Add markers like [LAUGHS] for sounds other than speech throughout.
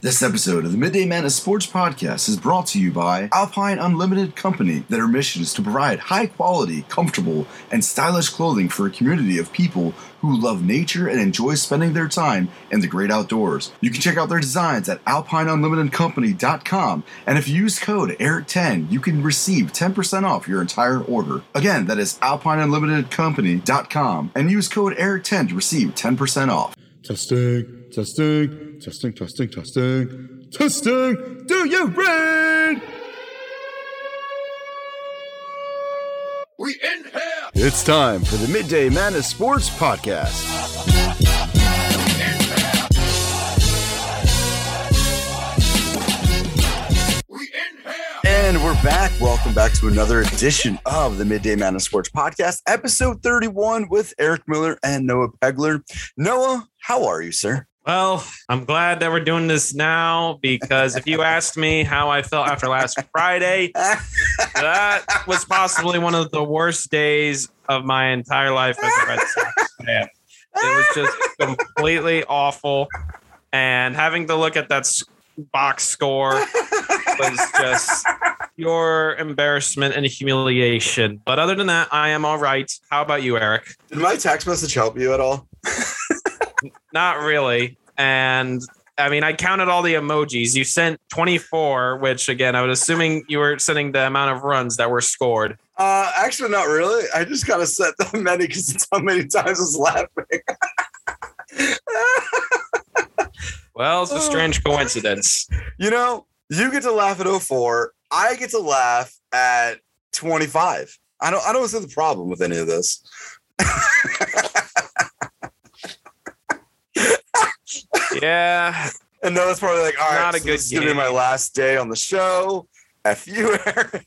This episode of the Midday Madness Sports Podcast is brought to you by Alpine Unlimited Company. Their mission is to provide high quality, comfortable, and stylish clothing for a community of people who love nature and enjoy spending their time in the great outdoors. You can check out their designs at alpineunlimitedcompany.com, and if you use code ERIC10, you can receive 10% off your entire order. Again, that is alpineunlimitedcompany.com, and use code ERIC10 to receive 10% off. Testing, testing, testing, testing, testing, testing. Do you read? We in here. It's time for the Midday Madness Sports Podcast. We in here. And we're back. Welcome back to another edition of the Midday Madness Sports Podcast, episode 31 with Eric Miller and Noah Pegler. Noah, how are you, sir? Well, I'm glad that we're doing this now because if you asked me how I felt after last Friday, that was possibly one of the worst days of my entire life as a Red Sox fan. It was just completely awful. And having to look at that box score was just pure embarrassment and humiliation. But other than that, I am all right. How about you, Eric? Did my text message help you at all? [LAUGHS] Not really. And I mean, I counted all the emojis. You sent 24, which again, I was assuming you were sending the amount of runs that were scored. Uh, actually, not really. I just kind of set that [LAUGHS] many because it's how many times I was laughing. [LAUGHS] Well, it's a strange coincidence. you know, you get to laugh at 04. I get to laugh at 25. I don't. I don't see the problem with any of this. [LAUGHS] Yeah. And no, it's probably like, all right, Not a so good this is gonna be my last day on the show. F you, [LAUGHS] Eric.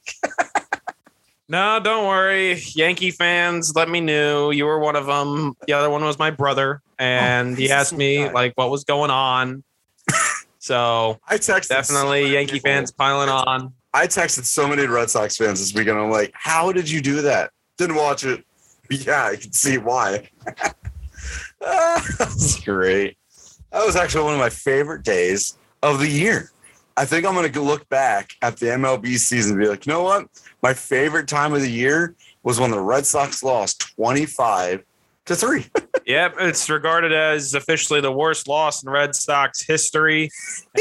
No, don't worry. Yankee fans, let me know. You were one of them. The other one was my brother. And he [LAUGHS] asked me, like, what was going on. So [LAUGHS] I texted definitely many Yankee people. fans piling on. I texted so many Red Sox fans this weekend. I'm like, how did you do that? Didn't watch it. Yeah, I can see why. That's great. That was actually one of my favorite days of the year. I think I'm going to look back at the MLB season and be like, you know what? My favorite time of the year was when the Red Sox lost 25 to 3. [LAUGHS] Yep, it's regarded as officially the worst loss in Red Sox history,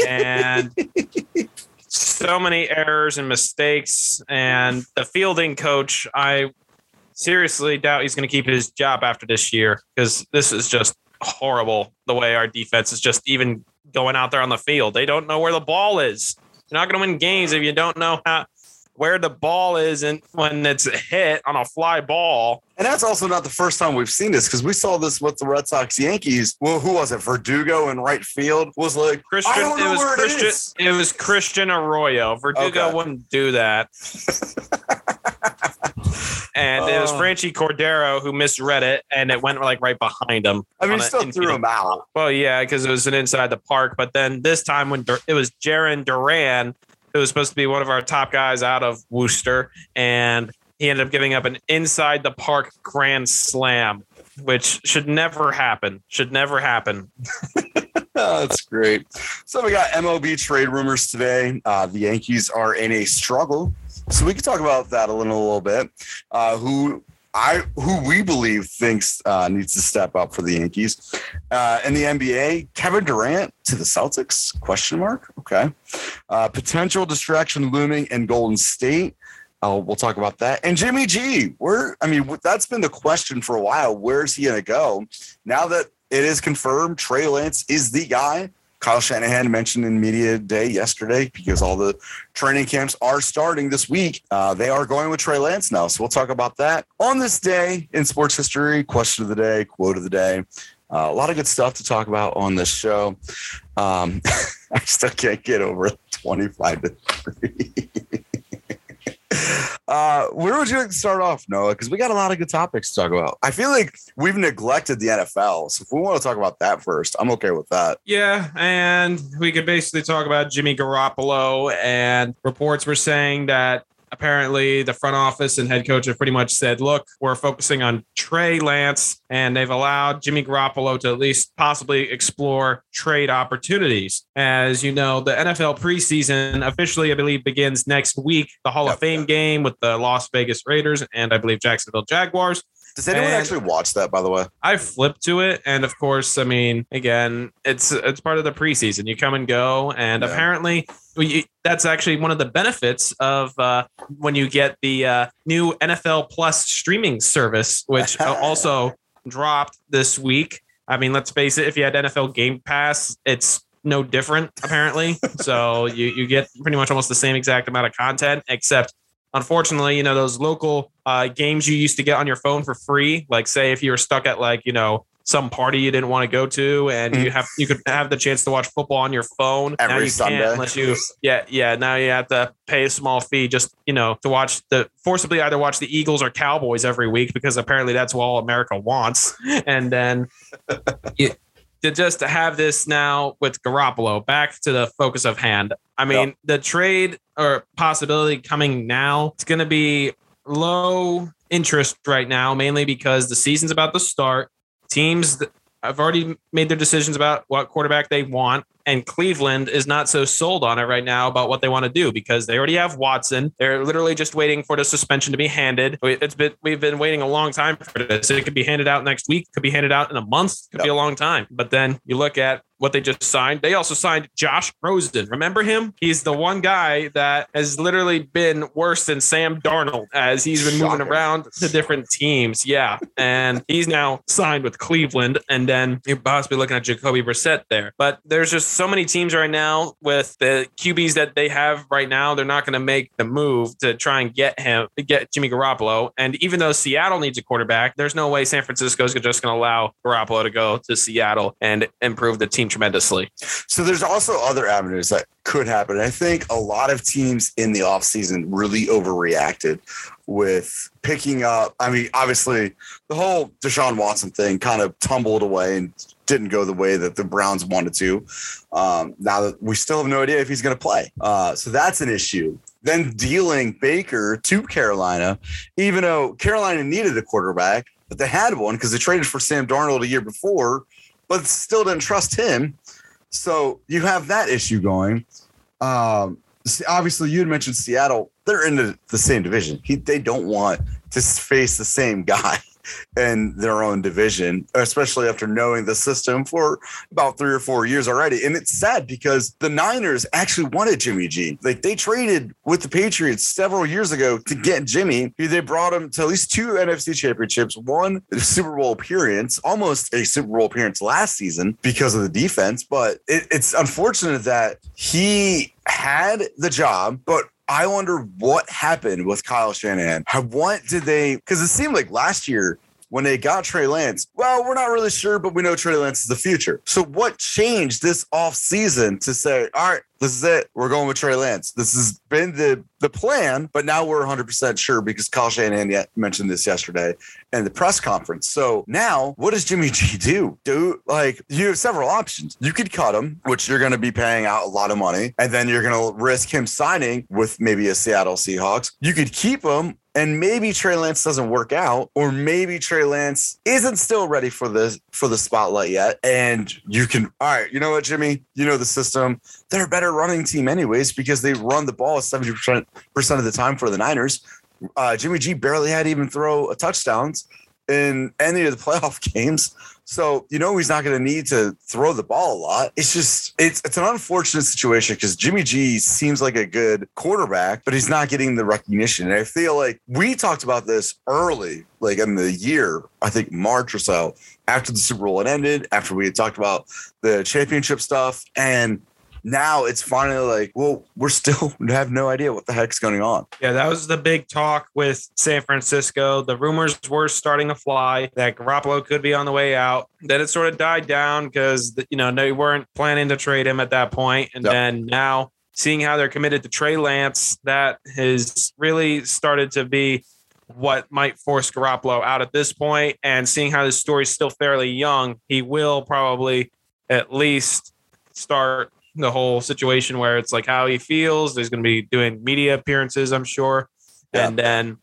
and so many errors and mistakes. And the fielding coach, I seriously doubt he's going to keep his job after this year because this is just horrible. The way our defense is just even going out there on the field, they don't know where the ball is. You're not going to win games if you don't know how where the ball is and when it's hit on a fly ball. And that's also not the first time we've seen this because we saw this with the Red Sox Yankees. Well, who was it? Verdugo in right field was like, Christian, I don't know it was it Christian. is. It, was Christian Arroyo. Verdugo Okay. wouldn't do that. [LAUGHS] and it was Oh. Franchy Cordero who misread it, and it went like right behind him. I mean, on he a still threw him out. Well, yeah, because it was an inside the park. But then this time when Dur- it was Jarren Duran, who was supposed to be one of our top guys out of Worcester, and he ended up giving up an inside the park grand slam, which should never happen. Should never happen. [LAUGHS] Oh, that's great. So we got MLB trade rumors today. Uh, the Yankees are in a struggle, so we can talk about that a little, a little bit. Uh, who I who we believe thinks uh, needs to step up for the Yankees uh, in the NBA? Kevin Durant to the Celtics? Question mark. Okay. Uh, potential distraction looming in Golden State. Uh, we'll talk about that. And Jimmy G, where I mean, that's been the question for a while. Where's he going to go? Now that it is confirmed, Trey Lance is the guy. Kyle Shanahan mentioned in media day yesterday because all the training camps are starting this week. Uh, they are going with Trey Lance now, so we'll talk about that on this day in sports history. Question of the day, quote of the day. Uh, a lot of good stuff to talk about on this show. Um, [LAUGHS] I still can't get over twenty-five to three. [LAUGHS] [LAUGHS] Uh, where would you like to start off, Noah? Because we got a lot of good topics to talk about. I feel like we've neglected the NFL. So if we want to talk about that first, I'm okay with that. Yeah, and we could basically talk about Jimmy Garoppolo. And reports were saying that apparently the front office and head coach have pretty much said, look, we're focusing on Trey Lance, and they've allowed Jimmy Garoppolo to at least possibly explore trade opportunities. As you know, the NFL preseason officially, I believe, begins next week. The Hall Yep. of Fame game with the Las Vegas Raiders and I believe Jacksonville Jaguars. Does anyone And- actually watch that, by the way? I flipped to it, and of course, I mean, again, it's it's part of the preseason. You come and go, and Yeah. apparently, we, that's actually one of the benefits of uh, when you get the uh, new NFL Plus streaming service, which [LAUGHS] also dropped this week. I mean, let's face it, if you had NFL Game Pass, it's no different apparently. so you you get pretty much almost the same exact amount of content, except unfortunately, you know, those local uh, games you used to get on your phone for free, like say if you were stuck at like, you know, some party you didn't want to go to and you have you could have the chance to watch football on your phone. now Every you Sunday. can't unless you yeah, yeah. Now you have to pay a small fee just, you know, to watch the forcibly either watch the Eagles or Cowboys every week because apparently that's what all America wants. [LAUGHS] And then you, [LAUGHS] to just to have this now with Garoppolo back to the focus of hand. I mean, the trade or possibility coming now, it's going to be low interest right now, mainly because the season's about to start. Teams have already made their decisions about what quarterback they want. And Cleveland is not so sold on it right now about what they want to do because they already have Watson. They're literally just waiting for the suspension to be handed. It's been we've been waiting a long time for this. It could be handed out next week, could be handed out in a month, could be a long time. But then you look at what they just signed. They also signed Josh Rosen. Remember him? He's the one guy that has literally been worse than Sam Darnold as he's been moving around to different teams. Yeah. And he's now signed with Cleveland. And then you're possibly looking at Jacoby Brissett there. But there's just so many teams right now with the QBs that they have right now. They're not going to make the move to try and get him, get Jimmy Garoppolo. And even though Seattle needs a quarterback, there's no way San Francisco is just going to allow Garoppolo to go to Seattle and improve the team tremendously. So there's also other avenues that could happen. I think a lot of teams in the offseason really overreacted with picking up. I mean, obviously, the whole Deshaun Watson thing kind of tumbled away and didn't go the way that the Browns wanted to. Um, now that we still have no idea if he's going to play. Uh, so that's an issue. Then dealing Baker to Carolina, even though Carolina needed a quarterback, but they had one because they traded for Sam Darnold a year before, but still didn't trust him. So you have that issue going. Um, obviously, you had mentioned Seattle. They're in the, the same division. He, they don't want to face the same guy in their own division, especially after knowing the system for about three or four years already. And it's sad because the Niners actually wanted Jimmy G. Like they traded with the Patriots several years ago to get Jimmy. They brought him to at least two NFC championships, one Super Bowl appearance, almost a Super Bowl appearance last season because of the defense. But it, it's unfortunate that he had the job, but I wonder what happened with Kyle Shanahan. What did they? Because it seemed like last year when they got Trey Lance, well, we're not really sure, but we know Trey Lance is the future. So what changed this offseason to say, all right, this is it. We're going with Trey Lance. This has been the the plan, but now we're 100% sure because Kyle Shanahan mentioned this yesterday in the press conference. So now, what does Jimmy [LAUGHS] G do? Do like you have several options. You could cut him, which you're going to be paying out a lot of money, and then you're going to risk him signing with maybe a Seattle Seahawks. You could keep him. And maybe Trey Lance doesn't work out, or maybe Trey Lance isn't still ready for the for the spotlight yet. And you can, all right, you know what, Jimmy? You know the system. They're a better running team, anyways, because they run the ball 70% of the time for the Niners. Uh, Jimmy G barely had even throw a touchdowns in any of the [LAUGHS] playoff games. So you know he's not going to need to throw the ball a lot. It's just it's it's an unfortunate situation because Jimmy G seems like a good quarterback, but he's not getting the recognition. And I feel like we talked about this early, like in the year, I think March or so, after the Super Bowl had ended, after we had talked about the championship stuff, and now it's finally like, well, we're still [LAUGHS] have no idea what the heck's going on. Yeah, that was the big talk with San Francisco. The rumors were starting to fly that Garoppolo could be on the way out. Then it sort of died down because you know they weren't planning to trade him at that point. And Yep. then now seeing how they're committed to Trey Lance, that has really started to be what might force Garoppolo out at this point. And seeing how this story's still fairly young, he will probably at least start the whole situation where it's like how he feels. There's going to be doing media appearances, I'm sure. Yeah. and then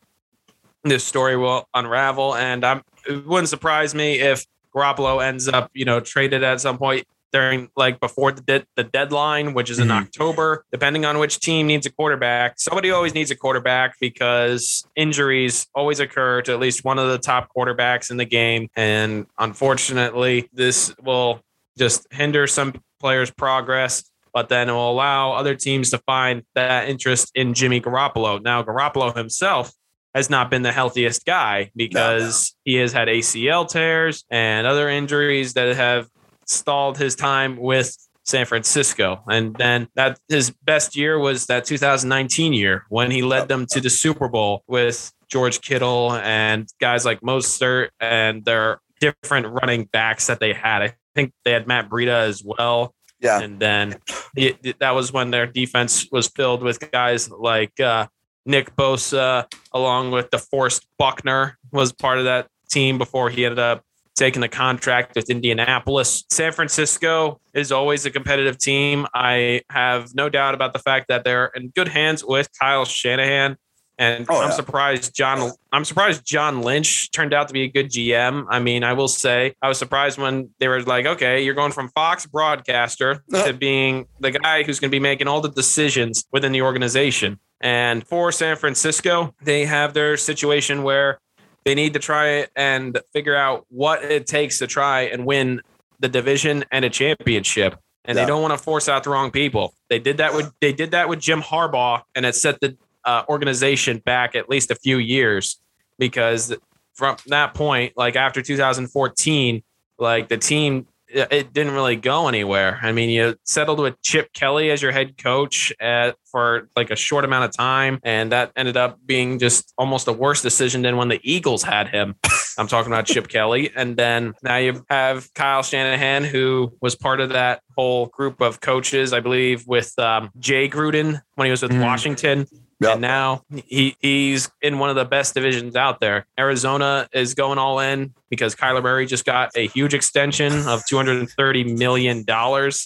this story will unravel. And I'm it wouldn't surprise me if Garoppolo ends up, you know, traded at some point during like before the de- the deadline, which is in Mhm. October. Depending on which team needs a quarterback, somebody always needs a quarterback because injuries always occur to at least one of the top quarterbacks in the game, and unfortunately, this will just hinder some players' progress. But then it will allow other teams to find that interest in Jimmy Garoppolo. Now, Garoppolo himself has not been the healthiest guy because he has had ACL tears and other injuries that have stalled his time with San Francisco. And then that his best year was that 2019 year when he led them to the Super Bowl with George Kittle and guys like Mostert and their different running backs that they had. I think they had Matt Breida as well. Yeah. And then it, that was when their defense was filled with guys like uh, Nick Bosa, along with the DeForest Buckner, was part of that team before he ended up taking the contract with Indianapolis. San Francisco is always a competitive team. I have no doubt about the fact that they're in good hands with Kyle Shanahan. And Oh, I'm yeah. surprised John I'm surprised John Lynch turned out to be a good GM. I mean, I will say I was surprised when they were like, okay, you're going from Fox broadcaster [LAUGHS] to being the guy who's going to be making all the decisions within the organization. And for San Francisco, they have their situation where they need to try and figure out what it takes to try and win the division and a championship. And Yeah. they don't want to force out the wrong people. They did that with they did that with Jim Harbaugh, and it set the uh, organization back at least a few years because from that point, like after 2014, like the team it it didn't really go anywhere. I mean, you settled with Chip Kelly as your head coach at, for like a short amount of time, and that ended up being just almost a worse decision than when the Eagles had him. I'm talking about Chip Kelly, and then now you have Kyle Shanahan, who was part of that whole group of coaches, I believe, with um, Jay Gruden when he was with Mhm. Washington. Yep. And now he he's in one of the best divisions out there. Arizona is going all in because Kyler Murray just got a huge extension of $230 million.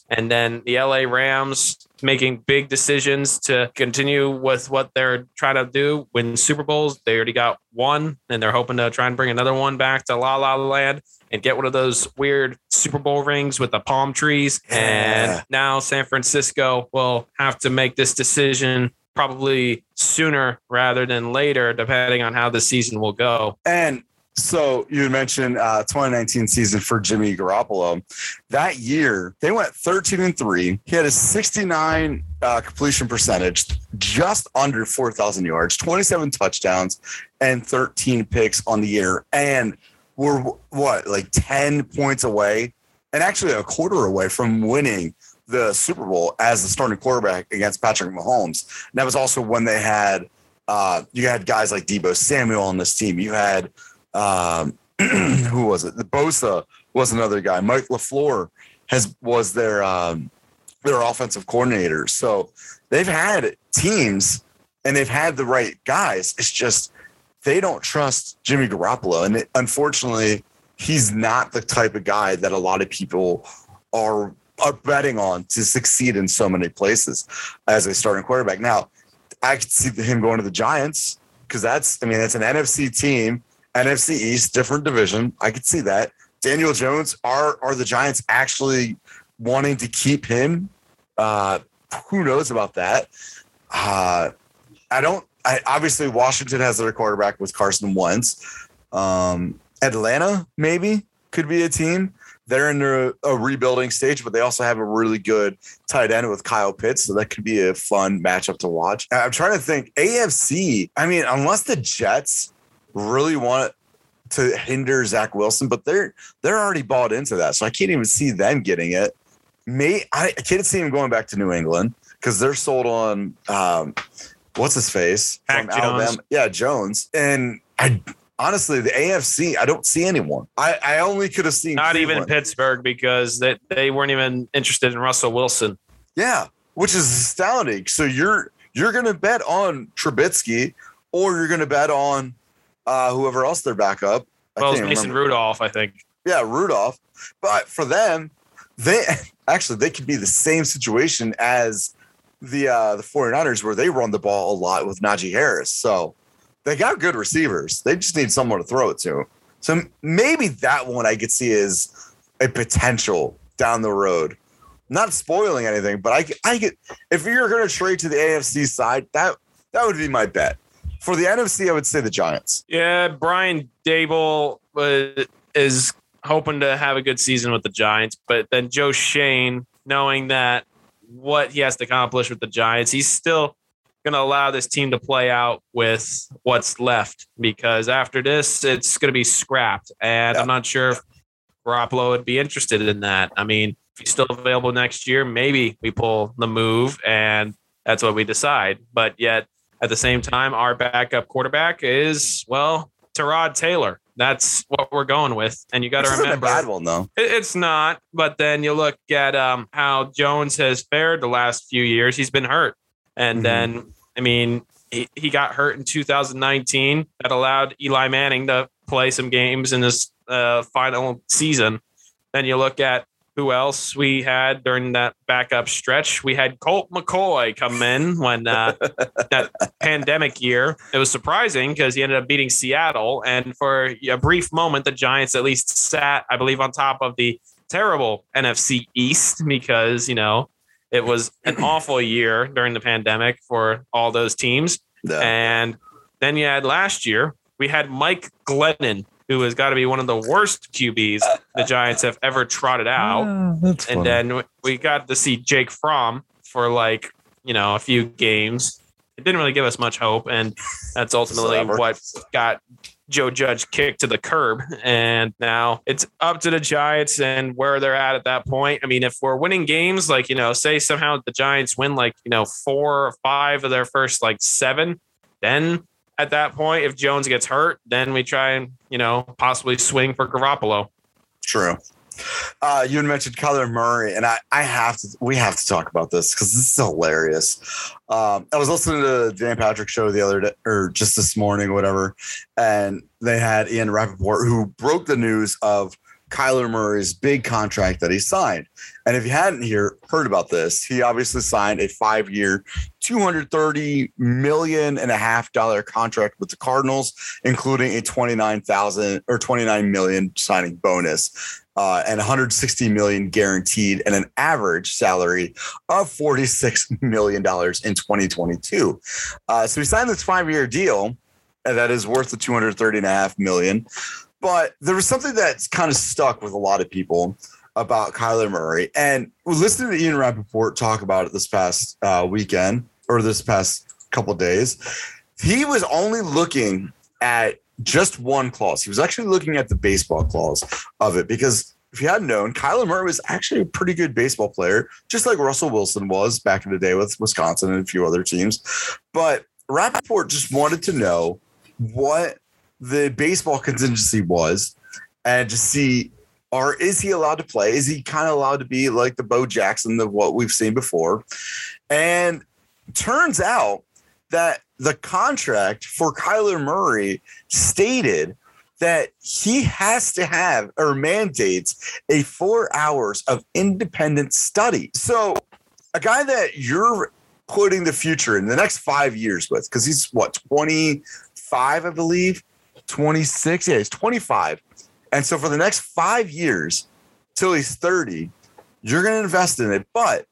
And then the LA Rams making big decisions to continue with what they're trying to do, win Super Bowls. They already got one, and they're hoping to try and bring another one back to La La Land and get one of those weird Super Bowl rings with the palm trees. Yeah. And now San Francisco will have to make this decision probably sooner rather than later, depending on how the season will go. And so you mentioned uh, 2019 season for Jimmy Garoppolo. That year, they went 13 and three. He had a 69 uh, completion percentage, just under 4,000 yards, 27 touchdowns, and 13 picks on the year. And we're what, like 10 points away, and actually a quarter away from winning the Super Bowl as the starting quarterback against Patrick Mahomes. And that was also when they had uh, you had guys like Deebo Samuel on this team. You had um, [CLEARS THROAT] who was it? The Bosa was another guy. Mike LaFleur has was their um, their offensive coordinator. So they've had teams and they've had the right guys. It's just they don't trust Jimmy Garoppolo, and it, unfortunately, he's not the type of guy that a lot of people are are betting on to succeed in so many places as a starting quarterback. Now, I could see him going to the Giants because that's, I mean, that's an NFC team, NFC East, different division. I could see that. Daniel Jones, are are the Giants actually wanting to keep him? Uh, who knows about that? Uh, I don't. I, obviously, Washington has their quarterback with Carson Wentz. Um, Atlanta maybe could be a team. They're in a, a rebuilding stage, but they also have a really good tight end with Kyle Pitts, so that could be a fun matchup to watch. I'm trying to think AFC. I mean, unless the Jets really want to hinder Zach Wilson, but they're they're already bought into that, so I can't even see them getting it. May I, I can't see him going back to New England because they're sold on um, what's his face Mac Jones. Yeah, Jones. And I honestly, the AFC, I don't see anyone. I, I only could have seen Not even Pittsburgh because they, they weren't even interested in Russell Wilson. Yeah, which is astounding. So you're you're gonna bet on Trubisky, or you're gonna bet on uh, whoever else their backup. I Well, it's Mason remember. Rudolph, I think. Yeah, Rudolph. But for them, they [LAUGHS] actually they could be the same situation as the uh the 49ers where they run the ball a lot with Najee Harris. So they got good receivers. They just need someone to throw it to. So maybe that one I could see as a potential down the road. Not spoiling anything, but I, I get if you're going to trade to the AFC side, that that would be my bet. For the NFC, I would say the Giants. Yeah, Brian Daboll uh, is hoping to have a good season with the Giants, but then Joe Schoen, knowing that what he has to accomplish with the Giants, he's still going to allow this team to play out with what's left because after this, it's going to be scrapped. And Yeah. I'm not sure if Garoppolo would be interested in that. I mean, if he's still available next year, maybe we pull the move and that's what we decide. But yet, at the same time, our backup quarterback is, well, Tyrod Taylor. That's what we're going with. And you got to remember, bad one though. It's not, but then you look at um, how Jones has fared the last few years. He's been hurt, and Mhm. then I mean he, he got hurt in 2019. That allowed Eli Manning to play some games in this uh, final season. Then you look at who else we had during that backup stretch. We had Colt McCoy come in when uh, [LAUGHS] that pandemic year. It was surprising because he ended up beating Seattle. And for a brief moment, the Giants at least sat, I believe, on top of the terrible NFC East because, you know, it was an awful year during the pandemic for all those teams. Yeah. And then you had last year, we had Mike Glennon, who has got to be one of the worst QBs the Giants have ever trotted ah, out that's and then we got to see Jake Fromm for like you know a few games. It didn't really give us much hope, and that's ultimately what got Joe Judge kicked to the curb. And now it's up to the Giants and where they're at at that point. I mean, if we're winning games, like you know, say somehow the Giants win like you know four or five of their first like seven, then at that point, if Jones gets hurt, then we try and you know possibly swing for Garoppolo. True. Uh, you had mentioned Kyler Murray, and I, I have to, we have to talk about this because this is hilarious. Um, I was listening to the Dan Patrick show the other day, or just this morning, whatever, and they had Ian Rapoport who broke the news of Kyler Murray's big contract that he signed. And if you hadn't hear, heard about this, he obviously signed a five year, 230 million and a half dollar contract with the Cardinals, including a 29,000 or 29 million signing bonus. Uh, and 160 million guaranteed and an average salary of 46 million dollars in 2022. Uh, so he signed this five-year deal that is worth the 230 and a half million. But there was something that's kind of stuck with a lot of people about Kyler Murray. And listening to Ian Rapoport talk about it this past uh, weekend or this past couple days, he was only looking at just one clause. He was actually looking at the baseball clause of it because if you hadn't known, Kyler Murray was actually a pretty good baseball player, just like Russell Wilson was back in the day with Wisconsin and a few other teams. But Rapoport just wanted to know what the baseball contingency was and to see or is he allowed to play? Is he kind of allowed to be like the Bo Jackson of what we've seen before? And turns out that the contract for Kyler Murray stated that he has to have or mandates a four hours of independent study. So a guy that you're putting the future in the next five years with, because he's what, 25, I believe, 26. Yeah, he's 25. And so for the next five years till he's 30, you're going to invest in it, but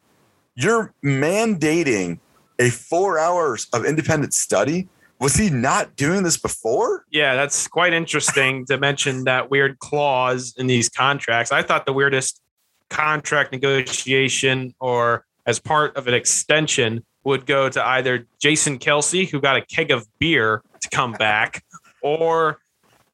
you're mandating a four hours of independent study. Was he not doing this before? Yeah, that's quite interesting to mention that weird clause in these contracts. I thought the weirdest contract negotiation or as part of an extension would go to either Jason Kelce, who got a keg of beer to come back, or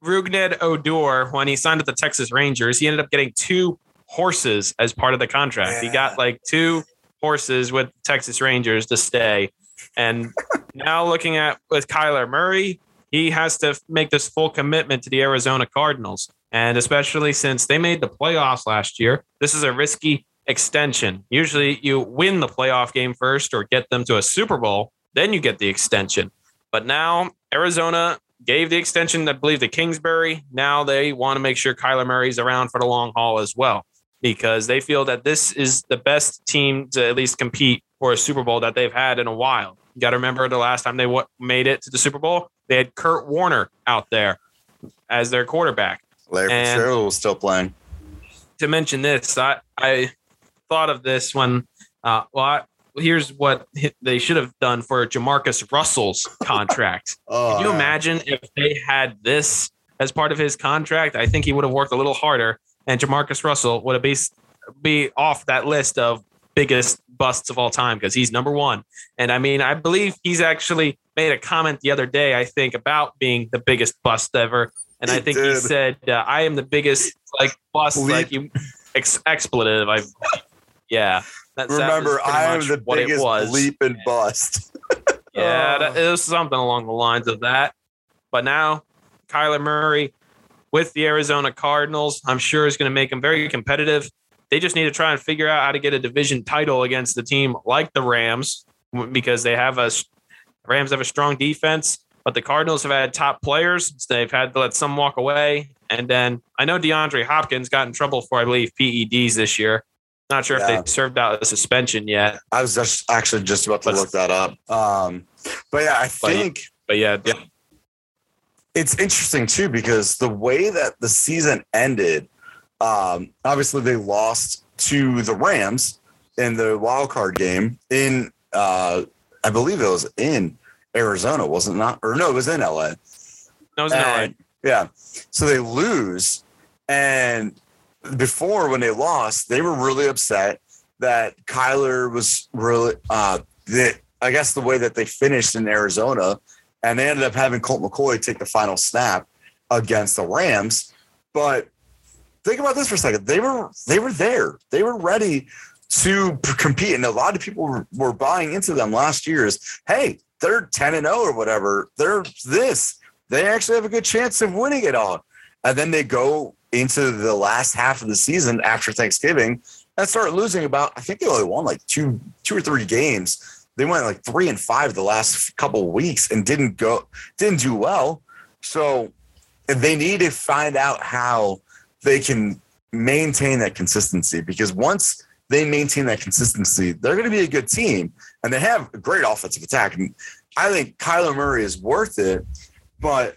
Rougned Odor when he signed with the Texas Rangers. He ended up getting two horses as part of the contract. He got like two horses with Texas Rangers to stay. And [LAUGHS] now looking at with Kyler Murray, he has to make this full commitment to the Arizona Cardinals. And especially since they made the playoffs last year, this is a risky extension. Usually you win the playoff game first or get them to a Super Bowl, then you get the extension. But now Arizona gave the extension, I believe, to Kingsbury. Now they want to make sure Kyler Murray's around for the long haul as well, because they feel that this is the best team to at least compete for a Super Bowl that they've had in a while. You got to remember the last time they w- made it to the Super Bowl, they had Kurt Warner out there as their quarterback. Larry And- Fitzgerald was still playing. To mention this, I, I thought of this when, uh, well, I, here's what they should have done for Jamarcus Russell's [LAUGHS] contract. Oh, Can you imagine if they had this as part of his contract? I think he would have worked a little harder, and Jamarcus Russell would have be be off that list of biggest busts of all time because he's number one. And I mean, I believe he's actually made a comment the other day. I think about being the biggest bust ever, and I He think he said, uh, "I am the biggest like bust Bleep. like you ex- expletive." I yeah. Remember, I am the biggest bleep and bust. [LAUGHS] Yeah, that, it was something along the lines of that. But now, Kyler Murray with the Arizona Cardinals, I'm sure is going to make them very competitive. They just need to try and figure out how to get a division title against the team like the Rams because they have a Rams have a strong defense, but the Cardinals have had top players. So they've had to let some walk away. And then I know DeAndre Hopkins got in trouble for, I believe, PEDs this year. Not sure Yeah. if they served out a suspension yet. I was just actually just about to But- look that up. Um, but yeah, I But- think But yeah, yeah. it's interesting too because the way that the season ended, um, obviously they lost to the Rams in the wild card game in, uh, I believe it was in Arizona, was it not? Or no, it was in LA. that was an LA. Yeah. So they lose. And before, when they lost, they were really upset that Kyler was really, uh, that I guess the way that they finished in Arizona, and they ended up having Colt McCoy take the final snap against the Rams. But think about this for a second. They were they were there. They were ready to compete, and a lot of people were, were buying into them last year. Is hey, they're ten and zero or whatever. They're this. They actually have a good chance of winning it all. And then they go into the last half of the season after Thanksgiving and started losing about. I think they only won like two two or three games. They went like three and five the last couple weeks and didn't go didn't do well. So they need to find out how they can maintain that consistency because once they maintain that consistency, they're going to be a good team and they have a great offensive attack. And I think Kyler Murray is worth it, but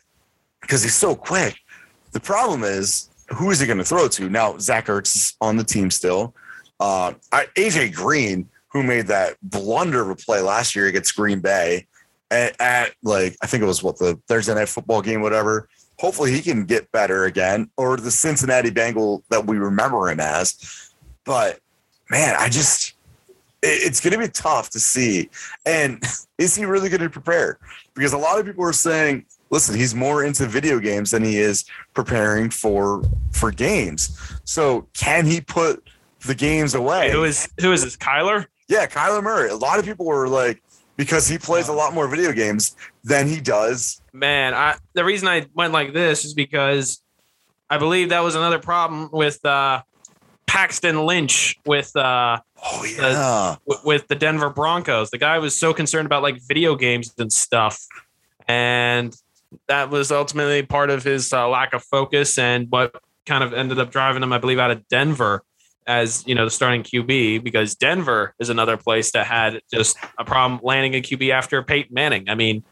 because he's so quick. The problem is who is he going to throw to? Now, Zach Ertz is on the team still. Uh, AJ Green, who made that blunder of a play last year against Green Bay at, at like, I think it was what the Thursday night football game, whatever. Hopefully he can get better again, or the Cincinnati Bengal that we remember him as. But man, I just, it- it's going to be tough to see. And [LAUGHS] is he really going to prepare? Because a lot of people are saying, listen, he's more into video games than he is preparing for for games. So can he put the games away? Who is who is this? Kyler? yeah, Kyler Murray. A lot of people were like, because he plays a lot more video games than he does. Man, I the reason I went like this is because I believe that was another problem with uh Paxton Lynch with uh Oh yeah, w- with the Denver Broncos. The guy was so concerned about like video games and stuff, and that was ultimately part of his uh, lack of focus and what kind of ended up driving him, I believe, out of Denver as you know the starting QB because Denver is another place that had just a problem landing a QB after Peyton Manning. I mean,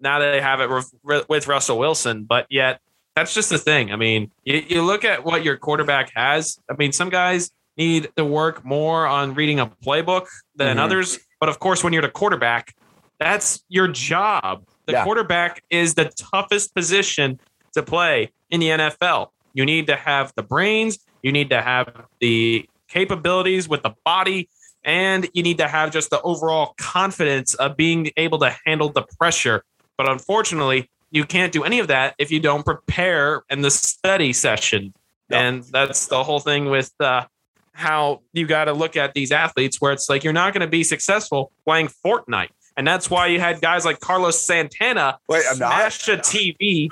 now they have it with- with Russell Wilson, but yet that's just the thing. I mean, you, you look at what your quarterback has. I mean, some guys need to work more on reading a playbook than Mhm. others. But of course, when you're the quarterback, that's your job. The Yeah. quarterback is the toughest position to play in the NFL. You need to have the brains, you need to have the capabilities with the body, and you need to have just the overall confidence of being able to handle the pressure. But unfortunately, you can't do any of that if you don't prepare in the study session. Yep. And that's the whole thing with uh, how you got to look at these athletes, where it's like you're not going to be successful playing Fortnite. And that's why you had guys like Carlos Santana wait, I'm not. smash a TV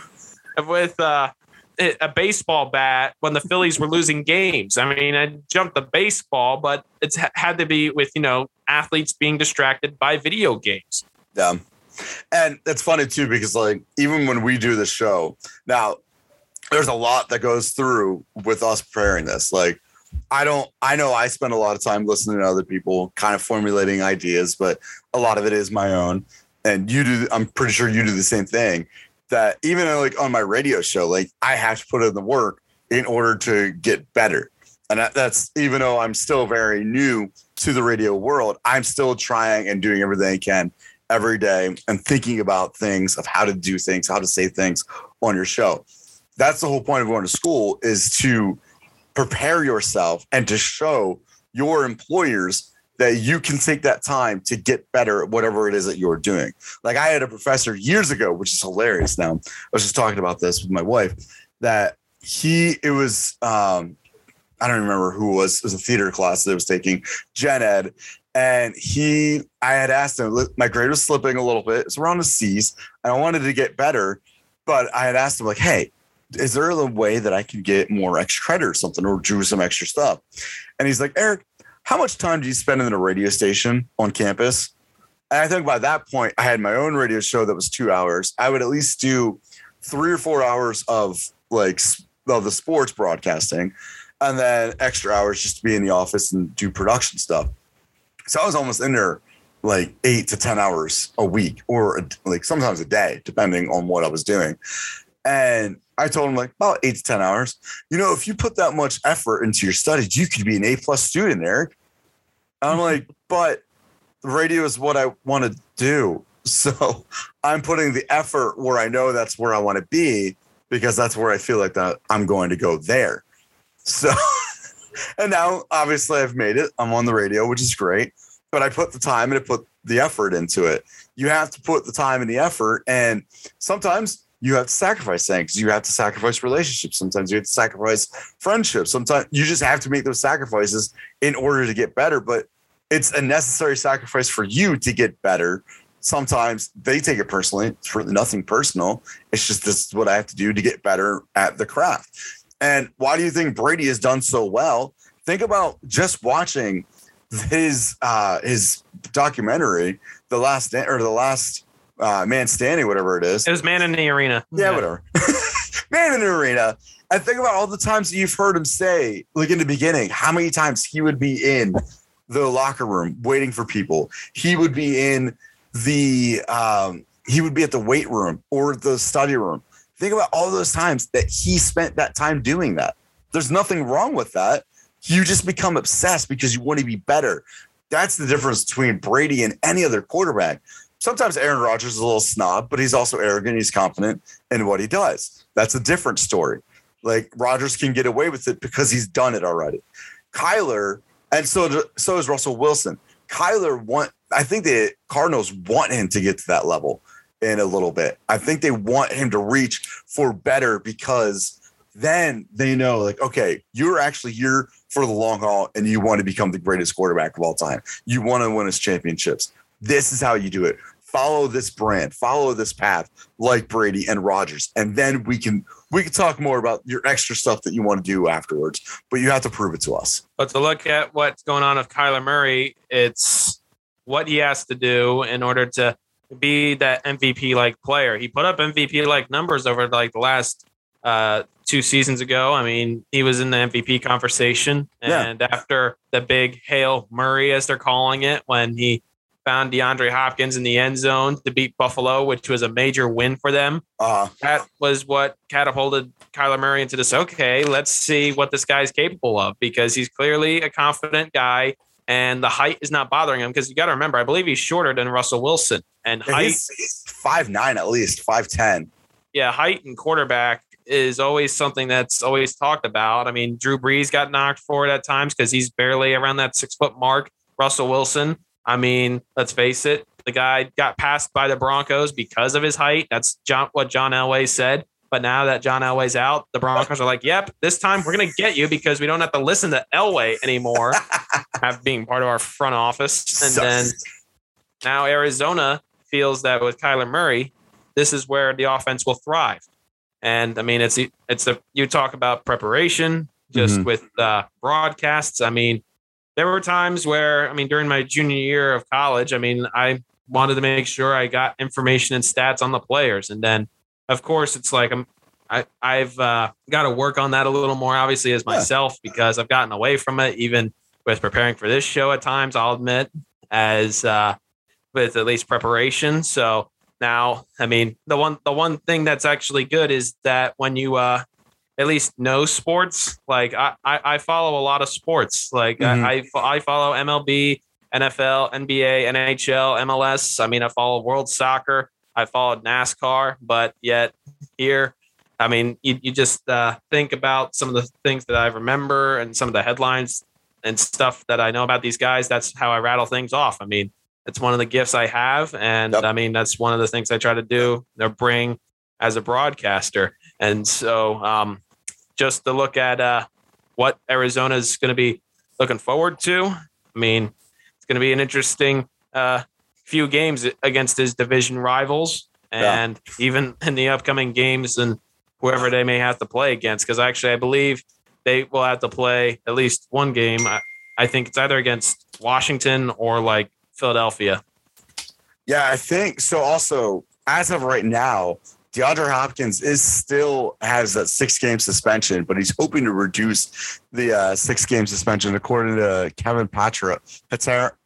with uh, a baseball bat when the Phillies were losing games. I mean, I jumped the baseball, but it's had to be with you know athletes being distracted by video games. Yeah. And it's funny too, because like even when we do the show, now there's a lot that goes through with us preparing this. Like I don't. I know I spend a lot of time listening to other people, kind of formulating ideas, but a lot of it is my own. And you do. I'm pretty sure you do the same thing. That even uh, like on my radio show, like I have to put in the work in order to get better. And that's even though I'm still very new to the radio world, I'm still trying and doing everything I can every day and thinking about things of how to do things, how to say things on your show. That's the whole point of going to school is to prepare yourself and to show your employers that you can take that time to get better at whatever it is that you're doing. Like I had a professor years ago, which is hilarious now. I was just talking about this with my wife that he it was um I don't remember who it was. It was a theater class that I was taking, gen ed. And he, I had asked him, my grade was slipping a little bit. It's around the C's, and I wanted to get better. But I had asked him, like, hey, is there a way that I can get more extra credit or something or do some extra stuff? And he's like, Eric, how much time do you spend in a radio station on campus? And I think by that point, I had my own radio show that was two hours. I would at least do three or four hours of like of the sports broadcasting and then extra hours just to be in the office and do production stuff. So I was almost in there like eight to 10 hours a week or like sometimes a day, depending on what I was doing. And I told him like about eight to 10 hours. You know, if you put that much effort into your studies, you could be an A plus student, Eric. I'm like, [LAUGHS] but radio is what I want to do. So [LAUGHS] I'm putting the effort where I know that's where I want to be because that's where I feel like that I'm going to go there. So, [LAUGHS] and now obviously I've made it. I'm on the radio, which is great, but I put the time and I put the effort into it. You have to put the time and the effort. And sometimes you have to sacrifice things. You have to sacrifice relationships. Sometimes you have to sacrifice friendships. Sometimes you just have to make those sacrifices in order to get better. But it's a necessary sacrifice for you to get better. Sometimes they take it personally. It's for nothing personal. It's just this is what I have to do to get better at the craft. And why do you think Brady has done so well? Think about just watching his uh his documentary, the last or the last uh, man standing, whatever it is. It was man in the arena. Yeah, whatever. [LAUGHS] man in the arena. I think about all the times that you've heard him say, like in the beginning, how many times he would be in the locker room waiting for people. He would be in the um, he would be at the weight room or the study room. Think about all those times that he spent that time doing that. There's nothing wrong with that. You just become obsessed because you want to be better. That's the difference between Brady and any other quarterback sometimes Aaron Rodgers is a little snob, but he's also arrogant. He's confident in what he does. That's a different story. Like Rodgers can get away with it because he's done it already. Kyler, and so so is Russell Wilson. Kyler want I think the Cardinals want him to get to that level in a little bit. I think they want him to reach for better because then they know like okay, you're actually here for the long haul and you want to become the greatest quarterback of all time. You want to win us championships. This is how you do it. Follow this brand, follow this path like Brady and Rodgers, And then we can we can talk more about your extra stuff that you want to do afterwards, but you have to prove it to us. But to look at what's going on with Kyler Murray, it's what he has to do in order to be that MVP like player. He put up MVP like numbers over like the last uh, two seasons ago. I mean, he was in the MVP conversation. And yeah. after the big Hail Murray, as they're calling it, when he found DeAndre Hopkins in the end zone to beat Buffalo, which was a major win for them. Uh, that was what catapulted Kyler Murray into this. Okay, let's see what this guy's capable of because he's clearly a confident guy and the height is not bothering him because you got to remember, I believe he's shorter than Russell Wilson and height he's five nine at least five ten. Yeah, height and quarterback is always something that's always talked about. I mean, Drew Brees got knocked for it at times because he's barely around that six foot mark. Russell Wilson I mean, let's face it, the guy got passed by the Broncos because of his height. That's John, what John Elway said. But now that John Elway's out, the Broncos are like, yep, this time we're going to get you because we don't have to listen to Elway anymore, [LAUGHS] have being part of our front office. And then now Arizona feels that with Kyler Murray, this is where the offense will thrive. And I mean, it's it's a you talk about preparation just mm-hmm. with uh, broadcasts. I mean, there were times where, I mean, during my junior year of college, I mean, I wanted to make sure I got information and stats on the players. And then, of course, it's like I'm, I, I've uh, got to work on that a little more, obviously, as myself, because I've gotten away from it, even with preparing for this show at times, I'll admit, as uh, with at least preparation. So now, I mean, the one the one thing that's actually good is that when you uh, at least know sports, like I, I, I follow a lot of sports. Like Mhm. I, I, I follow MLB, NFL, NBA, NHL, MLS. I mean, I follow World Soccer. I followed NASCAR, but yet here, I mean, you, you just uh, think about some of the things that I remember and some of the headlines and stuff that I know about these guys. That's how I rattle things off. I mean, it's one of the gifts I have, and Yep. I mean, that's one of the things I try to do or bring as a broadcaster. And so, um, just to look at uh, what Arizona is going to be looking forward to. I mean, it's going to be an interesting uh, few games against his division rivals, Yeah. and even [LAUGHS] in the upcoming games and whoever they may have to play against. Because actually, I believe they will have to play at least one game. I, I think it's either against Washington or like Philadelphia. Yeah, I think so. Also, as of right now, DeAndre Hopkins is still has that six game suspension, but he's hoping to reduce the uh, six game suspension, according to Kevin Patra,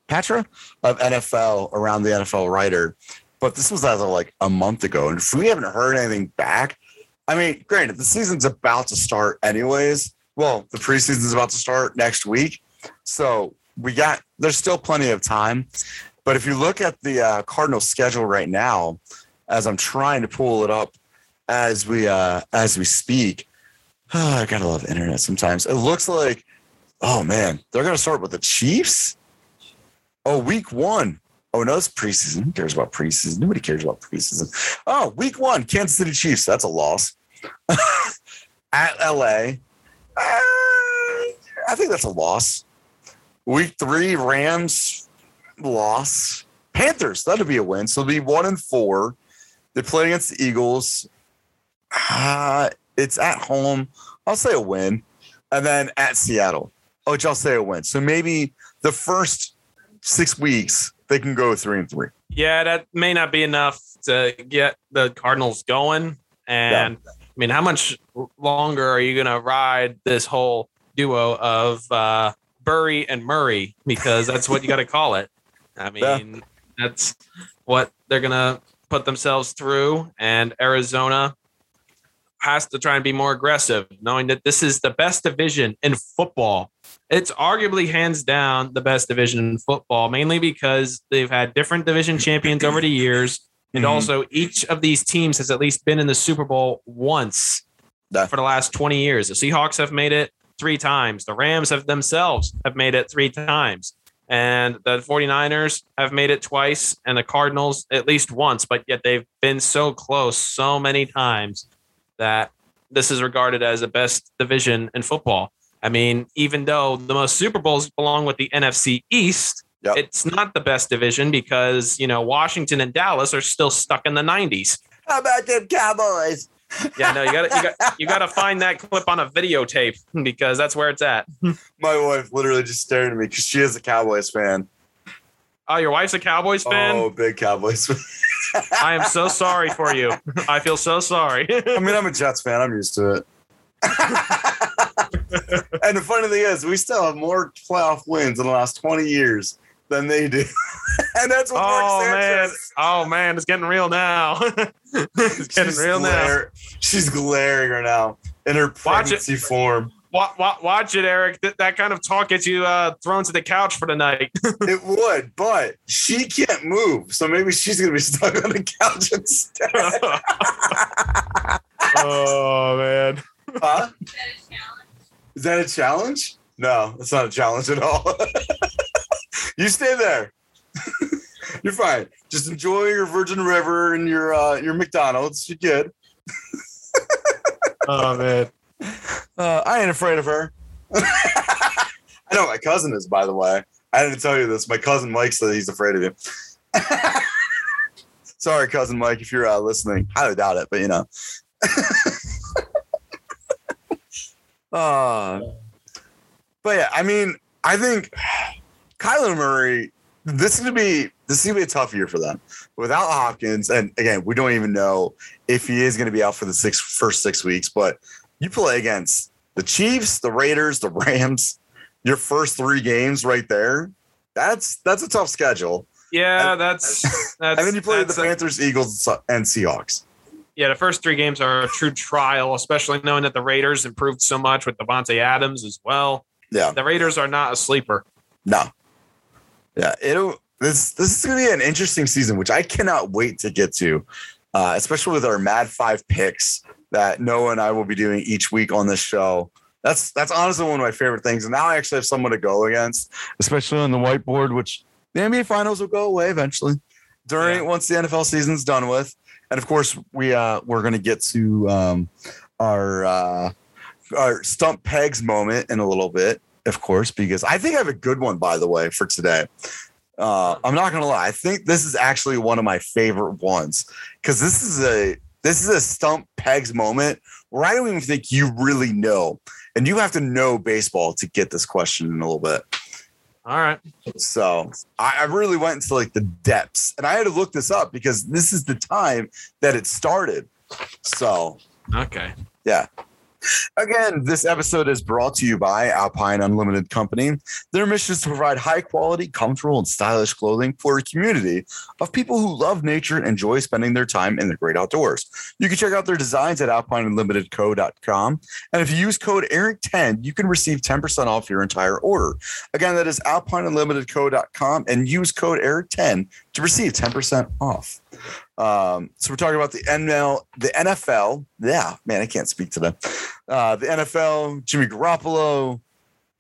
Patra, of NFL around the NFL writer. But this was as of like a month ago, and if we haven't heard anything back, I mean, granted, the season's about to start anyways. Well, the preseason's about to start next week, so we got there's still plenty of time. But if you look at the uh, Cardinals schedule right now, as I'm trying to pull it up as we uh, as we speak, Oh, [SIGHS] I gotta love internet sometimes. It looks like, oh man, they're gonna start with the Chiefs. Oh, week one. Oh no, it's preseason. Who cares about preseason? Nobody cares about preseason. Oh, week one, Kansas City Chiefs. That's a loss. [LAUGHS] At LA, uh, I think that's a loss. Week three, Rams loss. Panthers, that'd be a win. So it'll be one and four. They play against the Eagles. Uh, it's at home. I'll say a win. And then at Seattle, which I'll say a win. So maybe the first six weeks they can go three and three. Yeah, that may not be enough to get the Cardinals going. And I mean, how much longer are you going to ride this whole duo of uh, Burry and Murray? Because that's what you got to call it. I [LAUGHS] Yeah. mean, that's what they're going to put themselves through. And Arizona has to try and be more aggressive, knowing that this is the best division in football. It's arguably hands down the best division in football, mainly because they've had different division champions over the years. And Mhm. also, each of these teams has at least been in the Super Bowl once Yeah. for the last 20 years. The Seahawks have made it three times. The Rams have themselves have made it three times. And the 49ers have made it twice, and the Cardinals at least once, but yet they've been so close so many times that this is regarded as the best division in football. I mean, even though the most Super Bowls belong with the NFC East, Yep. it's not the best division because, you know, Washington and Dallas are still stuck in the 90s. How about them Cowboys? Yeah, no, you got to you got you got to find that clip on a videotape [LAUGHS] because that's where it's at. My wife literally just stared at me because she is a Cowboys fan. Oh, your wife's a Cowboys fan? Oh, big Cowboys [LAUGHS] fan. I am so sorry for you. I feel so sorry. I mean, I'm a Jets fan. I'm used to it. [LAUGHS] and the funny thing is, we still have more playoff wins in the last 20 years than they do. [LAUGHS] and that's what oh Mark man. Oh man, it's getting real now. [LAUGHS] it's getting She's real now. She's glaring right now in her Watch pregnancy form. Watch, watch it, Eric. That, that kind of talk gets you uh, thrown to the couch for the night. [LAUGHS] It would, but she can't move. So maybe she's going to be stuck on the couch instead. oh man. Huh? Is that a challenge? No, it's not a challenge at all. You stay there. [LAUGHS] You're fine. Just enjoy your Virgin River and your uh, your McDonald's. You're good. Oh man. Uh, I ain't afraid of her. [LAUGHS] I know my cousin is, by the way. I didn't tell you this. My cousin Mike said he's afraid of you. [LAUGHS] Sorry, cousin Mike, if you're uh, listening. I doubt it, but you know. uh, but yeah, I mean, I think Kyler Murray this is gonna be this is gonna be a tough year for them without Hopkins. And again, we don't even know if he is gonna be out for the six first six weeks. But you play against the Chiefs, the Raiders, the [LAUGHS] Rams. Your first three games right there. That's that's a tough schedule. Yeah, And- that's [LAUGHS] that's. and then you play the that's a- Panthers, Eagles, and Seahawks. yeah, the first three games are a true trial, especially knowing that the Raiders improved so much with Davante Adams as well. Yeah. The Raiders are not a sleeper. No. Yeah, it'll this this is gonna be an interesting season, which I cannot wait to get to, uh, especially with our Mad Five picks that Noah and I will be doing each week on this show. That's that's honestly one of my favorite things. And now I actually have someone to go against, especially on the whiteboard, which the NBA finals will go away eventually during Yeah. once the NFL season's done with. And of course, we uh we're gonna get to um our uh our stump pegs moment in a little bit, of course, because I think I have a good one, by the way, for today. Uh, I'm not gonna lie. I think this is actually one of my favorite ones because this is a this is a stump pegs moment where I don't even think you really know, and you have to know baseball to get this question in a little bit. All right. So I, I really went into like the depths, and I had to look this up because this is the time that it started. So Okay. Again, this episode is brought to you by Alpine Unlimited Company. Their mission is to provide high quality, comfortable, and stylish clothing for a community of people who love nature and enjoy spending their time in the great outdoors. You can check out their designs at alpineunlimitedco.com. And if you use code ERIC10, you can receive 10% off your entire order. Again, that is alpineunlimitedco.com and use code ERIC10 to receive 10% off. Um, so we're talking about the NL, the NFL. Yeah, man, I can't speak today. Uh, the NFL, Jimmy Garoppolo.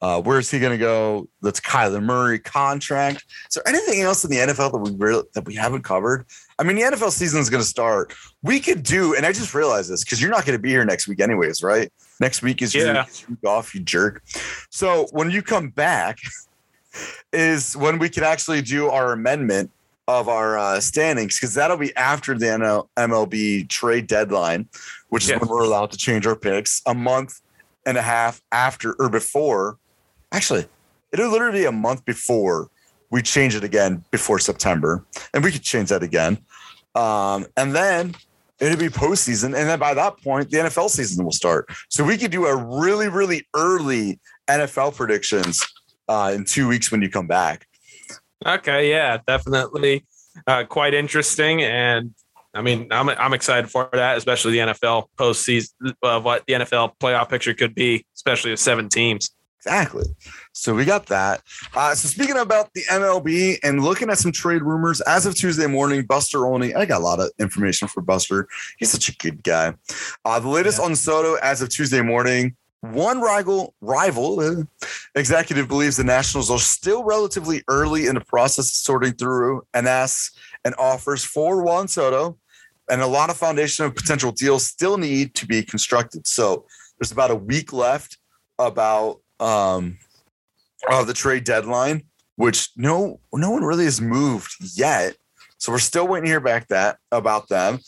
Uh, where's he going to go? That's Kyler Murray contract. Is there anything else in the NFL that we really that we haven't covered? I mean, the NFL season is going to start. We could do, and I just realized this because you're not going to be here next week, anyways, right? Next week is your Yeah. week off, you jerk. So when you come back, [LAUGHS] is when we can actually do our amendment of our uh, standings because that'll be after the NL- MLB trade deadline, which is when we're allowed to change our picks a month and a half after or before. Actually, it'll literally be a month before we change it again before September, and we could change that again. Um, and then it'll be postseason, and then by that point, the NFL season will start. So we could do a really, really early NFL predictions uh, in two weeks when you come back. Okay. Yeah, definitely. Uh, quite interesting. And I mean, I'm, I'm excited for that, especially the NFL postseason, uh, what the NFL playoff picture could be, especially with seven teams. Exactly. So we got that. Uh, so speaking about the MLB and looking at some trade rumors, as of Tuesday morning, Buster Olney, I got a lot of information for Buster. He's such a good guy. Uh, the latest on Soto as of Tuesday morning. One rival rival uh, executive believes the Nationals are still relatively early in the process of sorting through and asks and offers for Juan Soto, and a lot of foundation of potential deals still need to be constructed. So there's about a week left about um uh, the trade deadline, which no no one really has moved yet. So we're still waiting to hear back that about them.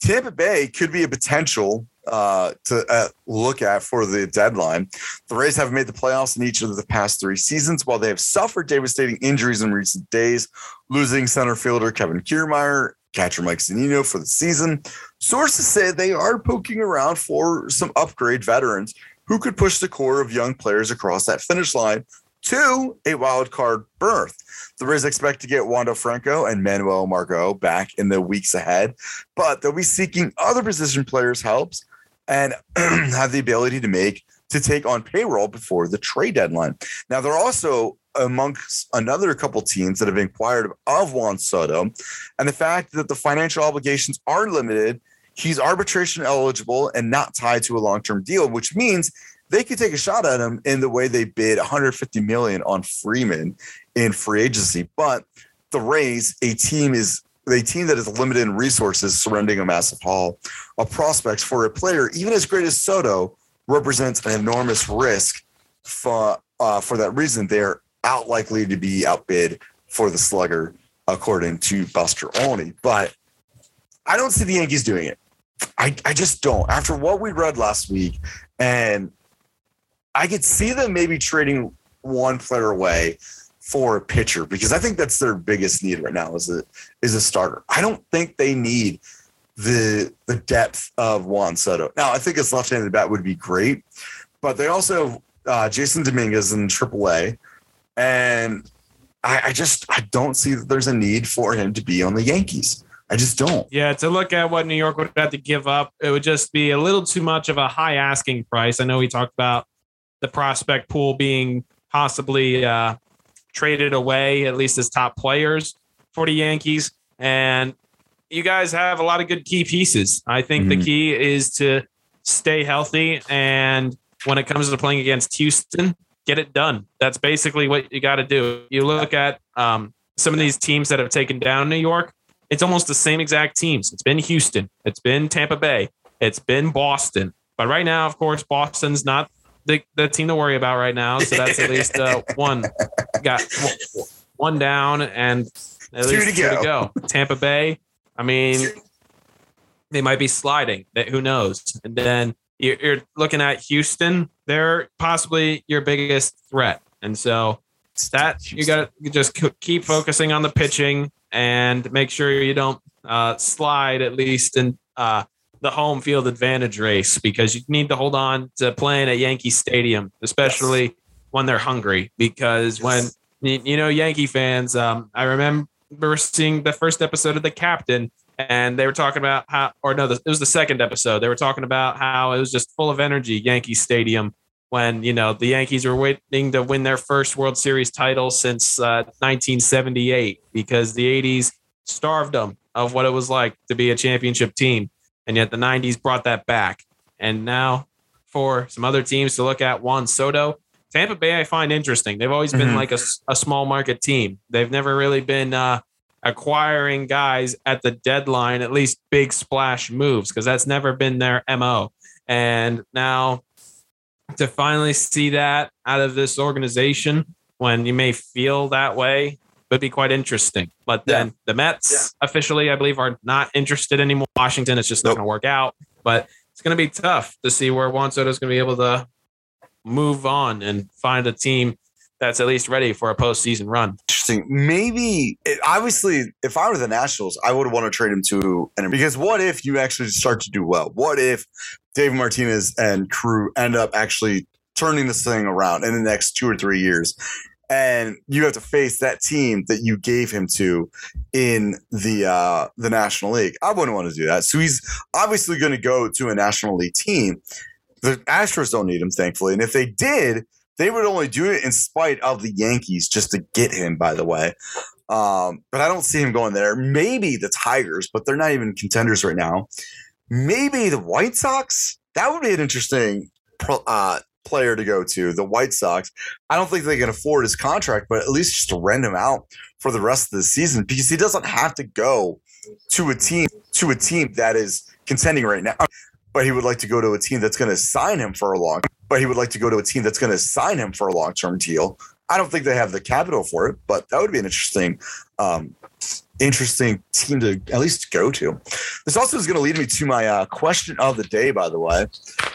Tampa Bay could be a potential uh, to uh, look at for the deadline. The Rays have made the playoffs in each of the past three seasons, while they have suffered devastating injuries in recent days, losing center fielder Kevin Kiermaier, catcher Mike Zunino for the season. Sources say they are poking around for some upgrade veterans who could push the core of young players across that finish line to a wild card berth. The Rays expect to get Wander Franco and Manuel Margot back in the weeks ahead, but they'll be seeking other position players' helps and [CLEARS THROAT] have the ability to make to take on payroll before the trade deadline. Now they're also amongst another couple teams that have inquired of Juan Soto, and the fact that the financial obligations are limited he's arbitration eligible and not tied to a long-term deal, which means they could take a shot at him in the way they bid 150 million on Freeman in free agency. But the Rays, a team is a team that is limited in resources, surrendering a massive haul of prospects for a player, even as great as Soto, represents an enormous risk. For uh, for that reason, they're out likely to be outbid for the slugger, according to Buster Olney. But I don't see the Yankees doing it. I, I just don't. After what we read last week, and I could see them maybe trading one player away for a pitcher because I think that's their biggest need right now is a is a starter. I don't think they need the the depth of Juan Soto. Now I think his left-handed bat would be great, but they also have uh, Jasson Dominguez in AAA, and I, I just I don't see that there's a need for him to be on the Yankees. I just don't. Yeah, to look at what New York would have to give up, it would just be a little too much of a high asking price. I know we talked about the prospect pool being possibly uh, traded away, at least as top players for the Yankees. And you guys have a lot of good key pieces. I think the Mhm. key is to stay healthy. And when it comes to playing against Houston, get it done. That's basically what you got to do. You look at um, some of these teams that have taken down New York, it's almost the same exact teams. It's been Houston, it's been Tampa Bay, it's been Boston. But right now, of course, Boston's not the, the team to worry about right now. So that's at least uh, [LAUGHS] one got one down and at Two least to two to go. go. Tampa Bay, I mean, they might be sliding. Who knows? And then you're, you're looking at Houston. They're possibly your biggest threat, and so that you got to just keep focusing on the pitching and make sure you don't uh, slide at least and uh, the home field advantage race because you need to hold on to playing at Yankee Stadium, especially when they're hungry. Because when you you know Yankee fans, um, I remember seeing the first episode of The Captain. And they were talking about how, or no, it was the second episode. They were talking about how it was just full of energy, Yankee Stadium, when you know the Yankees were waiting to win their first World Series title since uh, 1978 because the 80s starved them of what it was like to be a championship team, and yet the 90s brought that back. And now for some other teams to look at, Juan Soto, Tampa Bay, I find interesting. They've always been Mhm. like a small market team. They've never really been uh, acquiring guys at the deadline, at least big splash moves, because that's never been their mo. And now to finally see that out of this organization when you may feel that way would be quite interesting. But then the Mets officially, I believe, are not interested anymore. Washington, it's just not Nope. going to work out. But it's going to be tough to see where Juan Soto is going to be able to move on and find a team that's at least ready for a postseason run. Interesting. Maybe it, obviously, if I were the Nationals, I would want to trade him to an because what if you actually start to do well? What if David Martinez and crew end up actually turning this thing around in the next two or three years? And you have to face that team that you gave him to in the uh, the National League. I wouldn't want to do that. So he's obviously going to go to a National League team. The Astros don't need him, thankfully. And if they did, they would only do it in spite of the Yankees just to get him, by the way. Um, but I don't see him going there. Maybe the Tigers, but they're not even contenders right now. Maybe the White Sox. That would be an interesting uh, player to go to. The White Sox. I don't think they can afford his contract, but at least just rent him out for the rest of the season because he doesn't have to go to a team to a team that is contending right now. But he would like to go to a team that's going to sign him for a long but he would like to go to a team that's going to sign him for a long term deal. I don't think they have the capital for it, but that would be an interesting, um, interesting team to at least go to. This also is going to lead me to my uh, question of the day, by the way,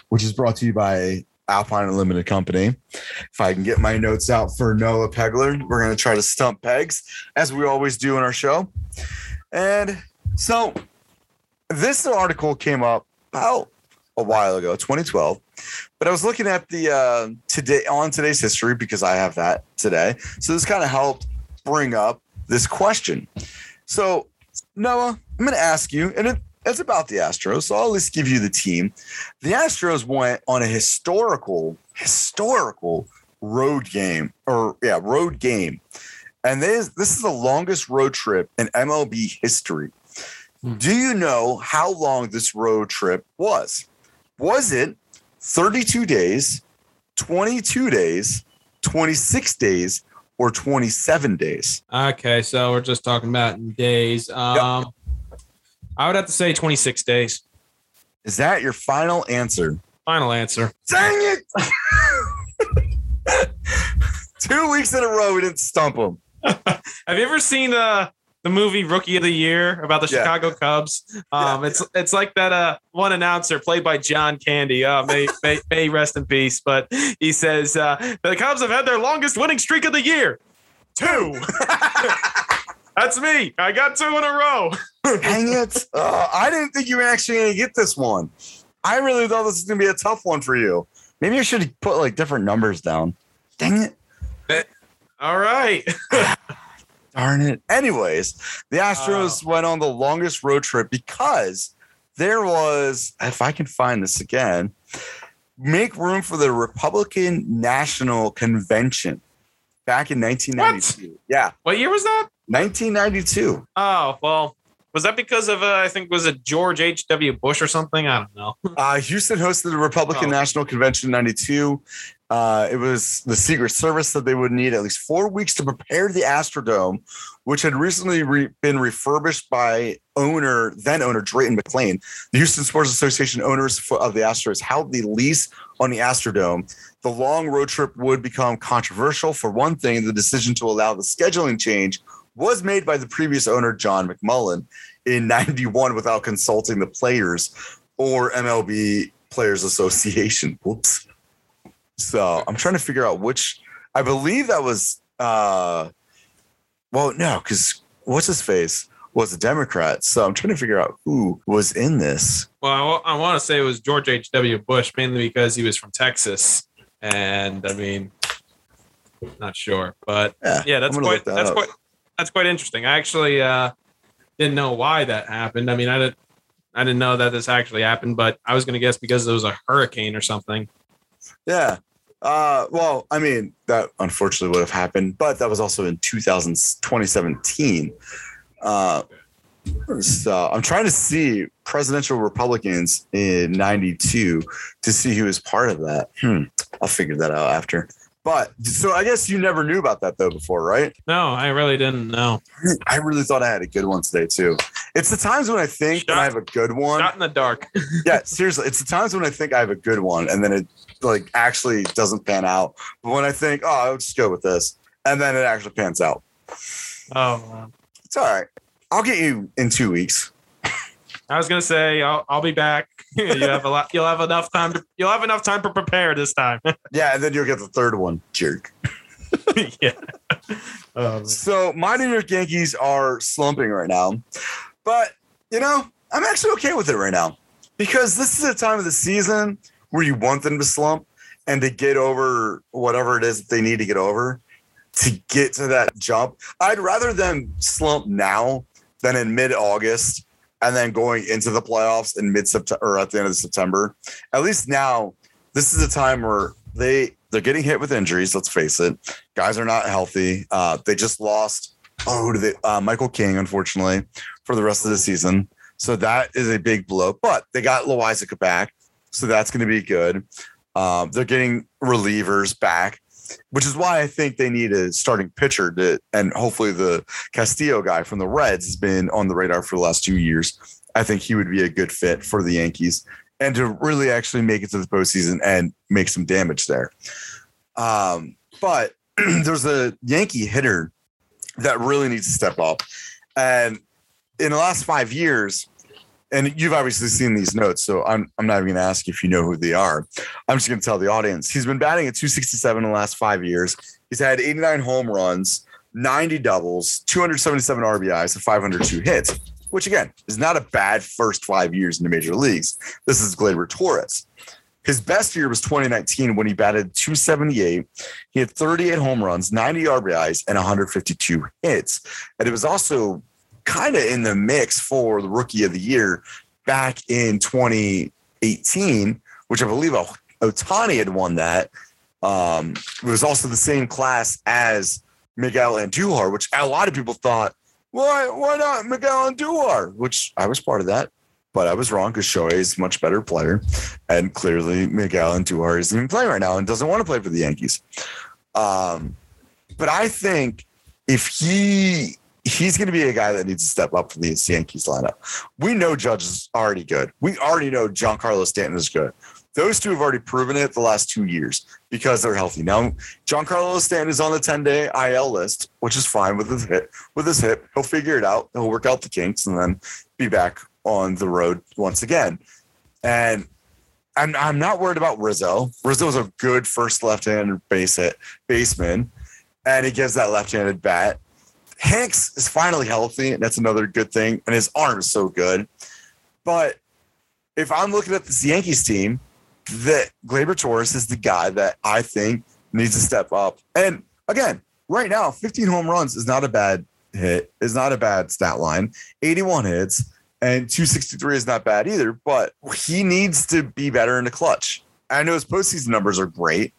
which is brought to you by Alpine Unlimited Company. If I can get my notes out for Noah Pegler, we're going to try to stump pegs as we always do in our show. And so this article came up about a while ago, 2012. But I was looking at the uh, today on today's history because I have that today. So this kind of helped bring up this question. So Noah, I'm going to ask you, and it, it's about the Astros. So I'll at least give you the team. The Astros went on a historical, historical road game, or yeah, road game, and this this is the longest road trip in MLB history. Do you know how long this road trip was? Was it 32 days, 22 days, 26 days, or 27 days? Okay, so we're just talking about days. Um, I would have to say 26 days. Is that your final answer? Final answer. Dang it! [LAUGHS] Two weeks in a row, we didn't stump them. [LAUGHS] Have you ever seen uh, the movie Rookie of the Year about the Yeah. Chicago Cubs? Um, Yeah. It's it's like that uh, one announcer played by John Candy. Uh, may, [LAUGHS] may may rest in peace. But he says uh, the Cubs have had their longest winning streak of the year. two. That's me. I got two in a row. [LAUGHS] Dang it. Uh, I didn't think you were actually going to get this one. I really thought this was going to be a tough one for you. Maybe I should put like different numbers down. Dang it. All right. [LAUGHS] Darn it. Anyways, the Astros went on the longest road trip because there was, if I can find this again, make room for the Republican National Convention back in 1992. Yeah, What year was that? 1992. Oh, well, was that because of, uh, I think, was it George H.W. Bush or something? I don't know. [LAUGHS] Uh, Houston hosted the Republican Oh. National Convention in 92. Uh, it was the Secret Service that they would need at least four weeks to prepare the Astrodome, which had recently re- been refurbished by owner, then owner Drayton McLane. The Houston Sports Association owners of the Astros held the lease on the Astrodome. The long road trip would become controversial. For one thing, the decision to allow the scheduling change was made by the previous owner, John McMullen, in 91 without consulting the players or MLB Players Association. Whoops. So I'm trying to figure out which I believe that was uh well no, because what's his face was a Democrat. So I'm trying to figure out who was in this. Well, I, want to say it was George H.W. Bush, mainly because he was from Texas. And I mean, not sure. But Yeah, yeah, that's quite that that's up. quite that's quite interesting. I actually uh, didn't know why that happened. I mean, I didn't I didn't know that this actually happened, but I was going to guess because there was a hurricane or something. Yeah. Uh, well, I mean, that unfortunately would have happened, but that was also in 2000, 2017. Uh, so I'm trying to see presidential Republicans in 92 to see who was part of that. Hmm. I'll figure that out after. But so I guess you never knew about that though before, right? No, I really didn't know. I really thought I had a good one today too. It's the times when I think that I have a good one. Not in the dark. [LAUGHS] yeah, seriously, it's the times when I think I have a good one and then it like actually doesn't pan out. But when I think, oh, I'll just go with this, and then it actually pans out. Oh, man. It's all right. I'll get you in two weeks. I was gonna say I'll, I'll be back. [LAUGHS] you have a lot. You'll have enough time. To, you'll have enough time to prepare this time. [LAUGHS] Yeah, and then you'll get the third one, jerk. [LAUGHS] yeah. Um, So my New York Yankees are slumping right now, but you know I'm actually okay with it right now because this is a time of the season where you want them to slump and to get over whatever it is that they need to get over to get to that jump. I'd rather them slump now than in mid-August and then going into the playoffs in mid-September or at the end of September. At least now, this is a time where they they're getting hit with injuries. Let's face it, guys are not healthy. Uh, they just lost oh uh, Michael King, unfortunately, for the rest of the season. So that is a big blow. But they got Loaisiga back, so that's going to be good. Um, they're getting relievers back, which is why I think they need a starting pitcher to, and hopefully the Castillo guy from the Reds has been on the radar for the last two years. I think he would be a good fit for the Yankees and to really actually make it to the postseason and make some damage there. Um, but [CLEARS THROAT] there's a Yankee hitter that really needs to step up. And in the last five years, and you've obviously seen these notes, so I'm, I'm not even going to ask if you know who they are. I'm just going to tell the audience. He's been batting at 267 in the last five years. He's had 89 home runs, 90 doubles, 277 RBIs, and 502 hits, which again is not a bad first five years in the major leagues. This is Gleyber Torres. His best year was 2019 when he batted 278. He had 38 home runs, 90 RBIs, and 152 hits. And it was also kind of in the mix for the rookie of the year back in 2018, which I believe Ohtani had won that. Um, it was also the same class as Miguel Andujar, which a lot of people thought, why, why not Miguel Andujar? Which I was part of that, but I was wrong because Shohei is a much better player. And clearly Miguel Andujar isn't even playing right now and doesn't want to play for the Yankees. Um, but I think if he he's going to be a guy that needs to step up for the Yankees lineup. We know Judge is already good. We already know Giancarlo Stanton is good. Those two have already proven it the last two years because they're healthy. Now, Giancarlo Stanton is on the 10 day IL list, which is fine with his hip. With his hip, he'll figure it out. He'll work out the kinks and then be back on the road once again. And I'm, I'm not worried about Rizzo. Rizzo is a good first left-handed base hit baseman. and he gives that left-handed bat. Hanks is finally healthy, and that's another good thing. And his arm is so good. But if I'm looking at this Yankees team, that Gleyber Torres is the guy that I think needs to step up. And again, right now, 15 home runs is not a bad hit, is not a bad stat line. 81 hits and 263 is not bad either, but he needs to be better in the clutch. I know his postseason numbers are great,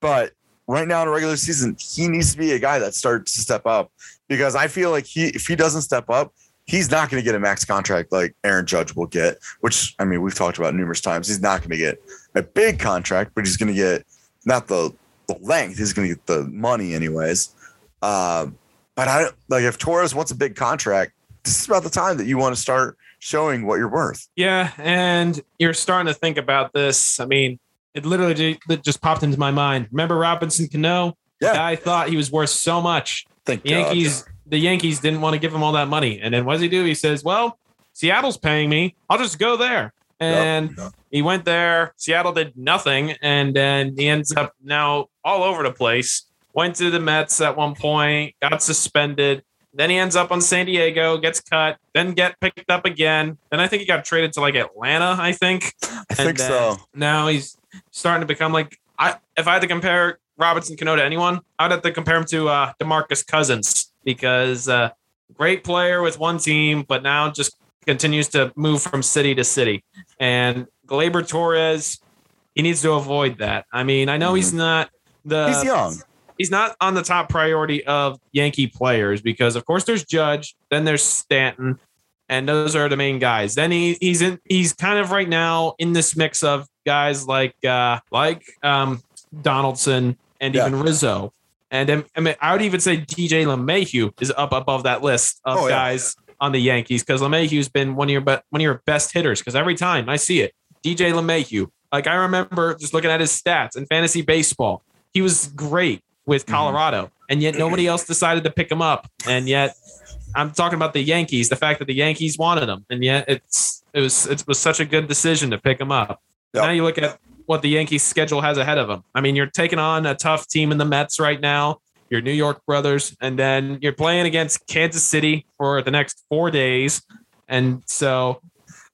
but right now in a regular season, he needs to be a guy that starts to step up because I feel like he if he doesn't step up, he's not going to get a max contract like Aaron Judge will get, which I mean we've talked about numerous times. He's not going to get a big contract, but he's going to get not the the length. He's going to get the money anyways. Um, but I like if Torres wants a big contract, this is about the time that you want to start showing what you're worth. Yeah, and you're starting to think about this. I mean, it literally just popped into my mind. Remember Robinson Cano? Yeah. I thought he was worth so much. Thank The God. Yankees, the Yankees didn't want to give him all that money. And then what does he do? He says, Well, Seattle's paying me. I'll just go there. And Yep. he went there. Seattle did nothing. And then he ends up now all over the place. Went to the Mets at one point, got suspended. Then he ends up on San Diego, gets cut, then get picked up again. Then I think he got traded to like Atlanta, I think. I think And, uh, so. Now he's starting to become like I if I had to compare Robinson Cano to anyone, I'd have to compare him to uh DeMarcus Cousins because uh great player with one team, but now just continues to move from city to city. And Gleyber Torres, he needs to avoid that. I mean, I know he's not the Mm-hmm. He's young. he's not on the top priority of Yankee players because of course there's Judge, then there's Stanton, and those are the main guys. Then he he's in he's kind of right now in this mix of guys like uh like um Donaldson and Yeah. even Rizzo. And I mean, I would even say DJ LeMahieu is up above that list of Oh, yeah. guys on the Yankees because LeMahieu's been one of your be- one of your best hitters. Because every time I see it, DJ LeMahieu, like I remember just looking at his stats in fantasy baseball, he was great with Mhm. Colorado, and yet nobody else decided to pick him up. And yet, I'm talking about the Yankees, the fact that the Yankees wanted him, and yet it's it was it was such a good decision to pick him up. Yep. Now you look at what the Yankees schedule has ahead of them. I mean, you're taking on a tough team in the Mets right now. Your New York brothers, and then you're playing against Kansas City for the next four days. And so,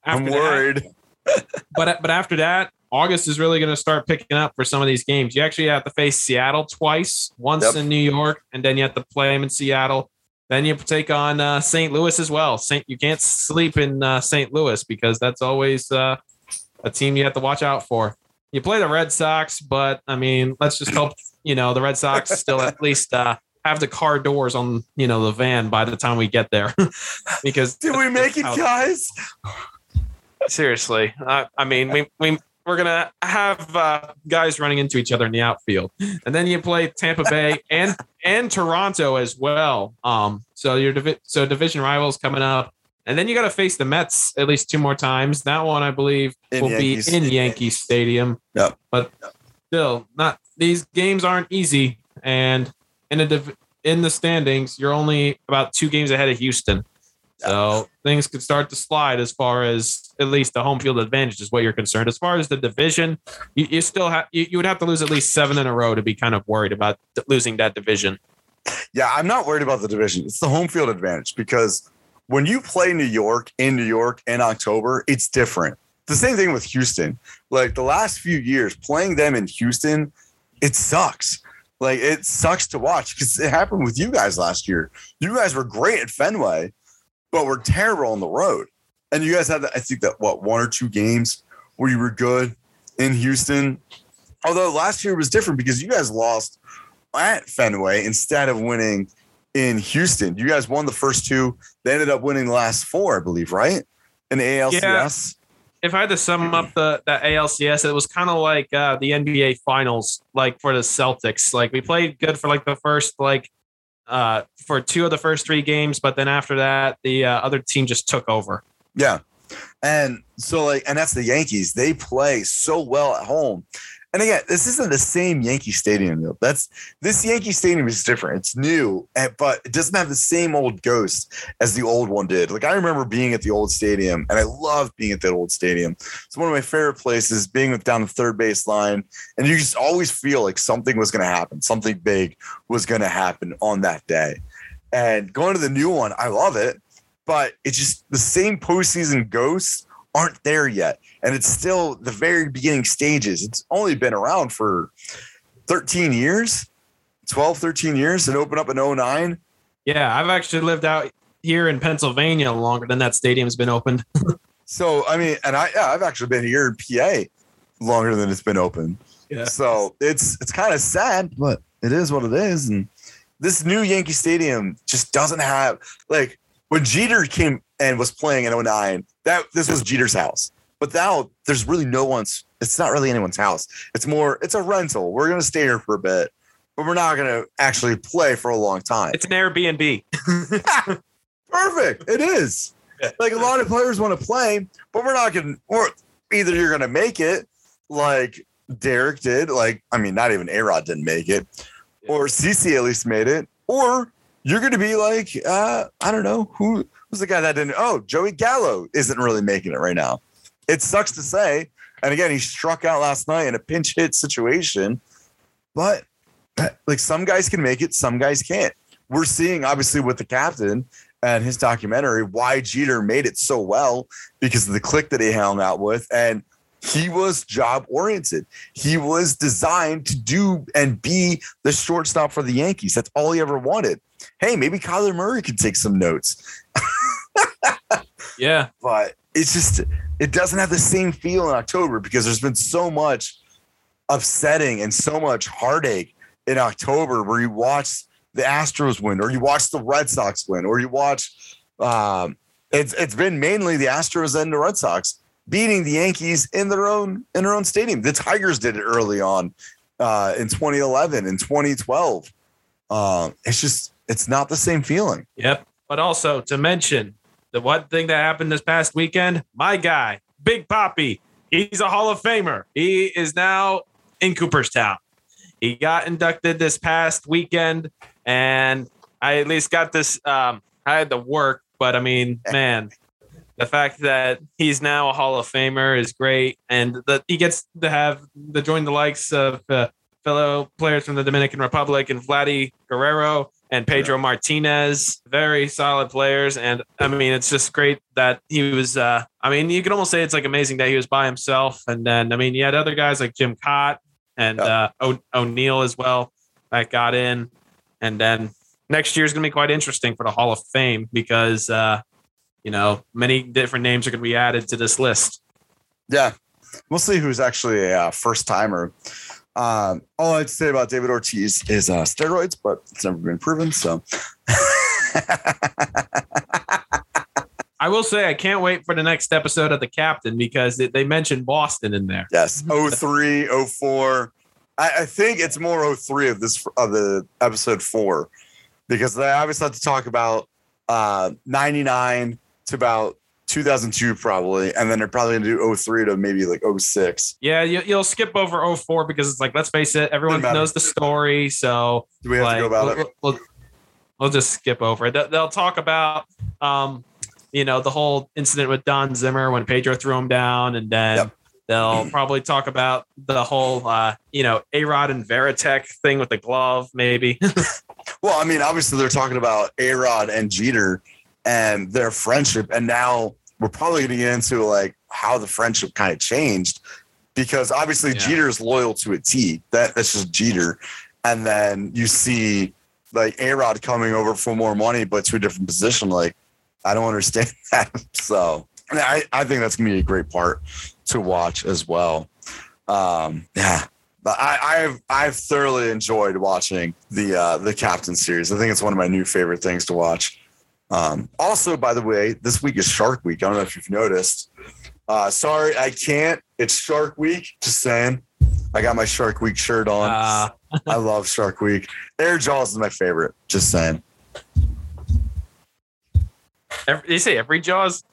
I'm after that- worried. [LAUGHS] but but after that, August is really going to start picking up for some of these games. You actually have to face Seattle twice, once Yep. in New York, and then you have to play them in Seattle. Then you take on uh, St. Louis as well. Saint, you can't sleep in uh, St. Louis because that's always uh, a team you have to watch out for. You play the Red Sox, but I mean, let's just hope you know the Red Sox still at least uh, have the car doors on you know the van by the time we get there. [LAUGHS] because Did we make it, guys? Seriously, I, I mean, we we we're gonna have uh, guys running into each other in the outfield, and then you play Tampa Bay and and Toronto as well. Um, so your divi- so division rivals coming up, and then you got to face the Mets at least two more times. That one, I believe, In will Yankees- be in in Yankee Stadium. Yep. But still, not these games aren't easy, and in a div- in the standings, you're only about two games ahead of Houston. So things could start to slide as far as at least the home field advantage is what you're concerned. As far as the division, you, you still have you, you would have to lose at least seven in a row to be kind of worried about losing that division. Yeah, I'm not worried about the division. It's the home field advantage because when you play New York in New York in October, it's different. The same thing with Houston. Like the last few years, playing them in Houston, it sucks. Like it sucks to watch because it happened with you guys last year. You guys were great at Fenway, but were terrible on the road. And you guys had, I think that what one or two games where you were good in Houston. Although last year was different because you guys lost at Fenway instead of winning in Houston. You guys won the first two. They ended up winning the last four, I believe, right? In ALCS. If I had to sum up the the ALCS, it was kind of like uh, the NBA Finals, like for the Celtics. Like we played good for like the first like uh, for two of the first three games, but then after that, the uh, other team just took over. Yeah. And so like and that's the Yankees. They play so well at home. And again, this isn't the same Yankee Stadium though. That's this Yankee Stadium is different. It's new, but it doesn't have the same old ghost as the old one did. Like I remember being at the old stadium, and I loved being at that old stadium. It's one of my favorite places. Being with down the third base line, and you just always feel like something was going to happen. Something big was going to happen on that day. And going to the new one, I love it, but it's just the same postseason ghosts aren't there yet. And it's still the very beginning stages. It's only been around for 13 years, 12, 13 years, and opened up in 09. Yeah, I've actually lived out here in Pennsylvania longer than that stadium's been opened. [LAUGHS] So, I mean, and I, yeah, I've actually been here in PA longer than it's been open. Yeah. So it's it's kind of sad, but it is what it is. And this new Yankee Stadium just doesn't have like when Jeter came and was playing in 09, that this was Jeter's house. But now there's really no one's it's not really anyone's house. It's more it's a rental. We're gonna stay here for a bit, but we're not gonna actually play for a long time. It's an Airbnb. [LAUGHS] Perfect. It is. Like a lot of players want to play, but we're not gonna or either you're gonna make it like Derek did, like I mean, not even A Rod didn't make it, or CC at least made it, or you're gonna be like, uh, I don't know, who who's the guy that didn't oh, Joey Gallo isn't really making it right now. It sucks to say. And again, he struck out last night in a pinch hit situation, but like some guys can make it, some guys can't. We're seeing obviously with the captain and his documentary why Jeter made it so well because of the click that he hung out with and he was job oriented. He was designed to do and be the shortstop for the Yankees. That's all he ever wanted. Hey, maybe Kyler Murray could take some notes, [LAUGHS] yeah. but it's just it doesn't have the same feel in October because there's been so much upsetting and so much heartache in October where you watch the Astros win or you watch the Red Sox win or you watch um it's it's been mainly the Astros and the Red Sox beating the Yankees in their own in their own stadium. The Tigers did it early on uh in 2011 and 2012. Um it's just it's not the same feeling. Yep. But also to mention the one thing that happened this past weekend, my guy, Big Poppy, he's a Hall of Famer. He is now in Cooperstown. He got inducted this past weekend, and I at least got this. Um, I had to work, but I mean, man, the fact that he's now a Hall of Famer is great, and that he gets to have the join the likes of uh, fellow players from the Dominican Republic and Vladdy Guerrero and Pedro Martinez, very solid players. And I mean, it's just great that he was. Uh, I mean, you could almost say it's like amazing that he was by himself. And then, I mean, you had other guys like Jim Kaat and uh, o- O'Neil as well that got in. And then next year is going to be quite interesting for the Hall of Fame because, uh, you know, many different names are going to be added to this list. Yeah. We'll see who's actually a uh, first timer. Um, all I'd say about David Ortiz is uh, steroids, but it's never been proven. So, [LAUGHS] I will say I can't wait for the next episode of the Captain because they, they mentioned Boston in there. yes, [LAUGHS] 03, 04. I, I think it's more 03 of this of the episode four because they obviously have to talk about uh, 99 to about 2002 probably, and then they're probably gonna do 03 to maybe like 06. Yeah, you, you'll skip over 04 because it's like, let's face it, everyone knows the story. So Do we have like, to go about we'll, it? We'll, we'll- just skip over it. They'll, talk about, um, you know, the whole incident with Don Zimmer when Pedro threw him down, and then Yep. they'll [CLEARS THROAT] probably talk about the whole, uh, you know, A Rod and Varitek thing with the glove, maybe. [LAUGHS] Well, I mean, obviously they're talking about A Rod and Jeter and their friendship, and now we're probably going to get into like how the friendship kind of changed because obviously Yeah. Jeter is loyal to a T. That that's just Jeter, and then you see like A Rod coming over for more money, but to a different position. Like, I don't understand [LAUGHS] that. So I, I, think that's going to be a great part to watch as well. Um, yeah. But I, I've I've thoroughly enjoyed watching the uh, the Captain series. I think it's one of my new favorite things to watch. Um, also, by the way, this week is Shark Week. I don't know if you've noticed. Uh, sorry, I can't. It's Shark Week. Just saying. I got my Shark Week shirt on. Uh, [LAUGHS] I love Shark Week. Air Jaws is my favorite. Just saying. every, you say every Jaws?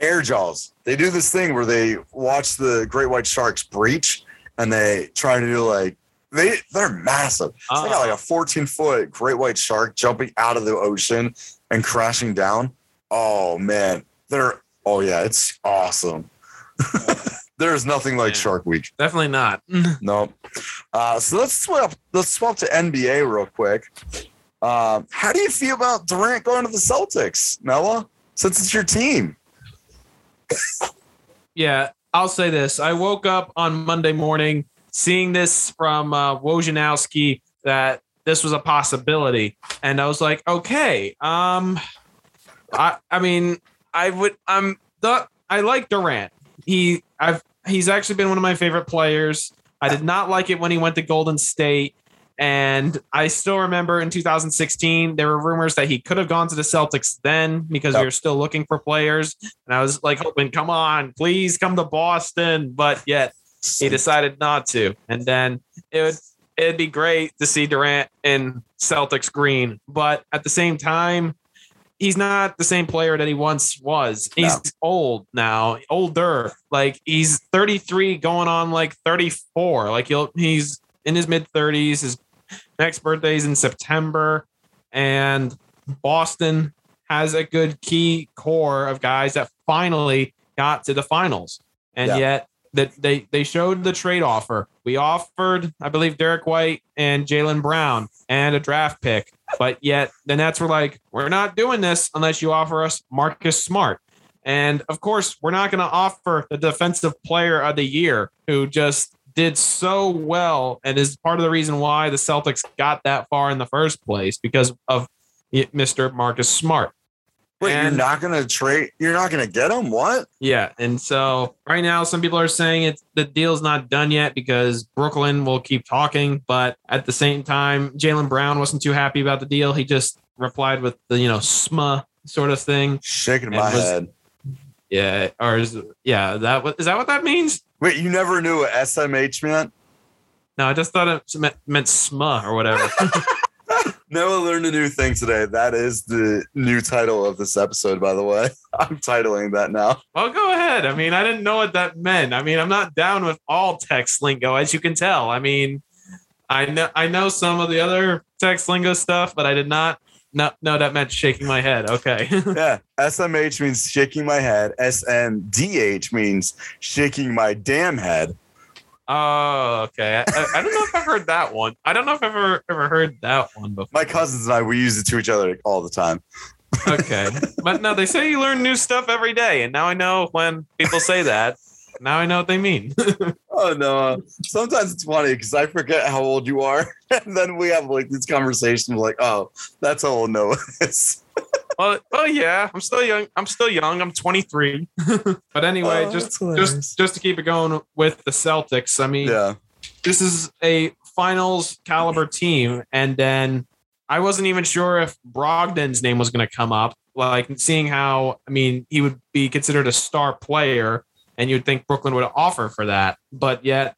Air Jaws. They do this thing where they watch the great white sharks breach and they try to do like they they're massive. So they got like a 14 foot great white shark jumping out of the ocean and crashing down. Oh man, they're oh yeah, it's awesome. [LAUGHS] There's nothing like. Shark Week. Definitely not. [LAUGHS] Nope. Uh, so let's swap. Let's swap to NBA real quick. Um, how do you feel about Durant going to the Celtics, Noah? Since it's your team. [LAUGHS] Yeah, I'll say this. I woke up on Monday morning seeing this from uh, Wojnarowski that this was a possibility, and I was like, okay. Um, I I mean, I would. I'm the I like Durant. He I've he's actually been one of my favorite players. I did not like it when he went to Golden State. And I still remember in 2016, there were rumors that he could have gone to the Celtics then because we were still looking for players. And I was like, hoping, come on, please come to Boston. But yet he decided not to. And then it would it'd be great to see Durant in Celtics green. But at the same time, he's not the same player that he once was. He's No. old now, older. Like he's 33 going on like 34. Like he'll he's in his mid 30s. His next birthday's in September. And Boston has a good key core of guys that finally got to the finals. And Yeah. yet that they they showed the trade offer. We offered, I believe, Derrick White and Jaylen Brown and a draft pick, but yet the Nets were like, "We're not doing this unless you offer us Marcus Smart." And of course, we're not going to offer the defensive player of the year who just did so well and is part of the reason why the Celtics got that far in the first place because of Mr. Marcus Smart. Wait, you're not gonna trade? You're not gonna get him? What? Yeah, and so right now, some people are saying it's the deal's not done yet because Brooklyn will keep talking, but at the same time, Jaylen Brown wasn't too happy about the deal. He just replied with the you know sma sort of thing. Shaking my was- head. Yeah, or is yeah that what is that what that means? Wait, you never knew what SMH meant? No, I just thought it meant, meant sma or whatever. [LAUGHS] Noah learned a new thing today. That is the new title of this episode, by the way. [LAUGHS] I'm titling that now. well, go ahead. I mean, I didn't know what that meant. I mean, I'm not down with all text lingo, as you can tell. I mean, I know I know some of the other text lingo stuff, but I did not no no that meant shaking my head. Okay. [LAUGHS] Yeah. SMH means shaking my head. SMDH means shaking my damn head. Oh, okay. I, I, don't know if I've heard that one. I don't know if I've ever ever heard that one before. My cousins and I, we use it to each other all the time. Okay. but no, they say you learn new stuff every day, and now I know when people say that. Now I know what they mean. [LAUGHS] Oh no! Sometimes it's funny because I forget how old you are, [LAUGHS] and then we have like these conversations like, "Oh, that's how old Noah is." Well, well, yeah, I'm still young. I'm still young. I'm 23. [LAUGHS] but anyway, Oh, just just just to keep it going with the Celtics. I mean, Yeah, this is a finals caliber team. And then I wasn't even sure if Brogdon's name was going to come up. Like seeing how, I mean, he would be considered a star player, and you'd think Brooklyn would offer for that. But yet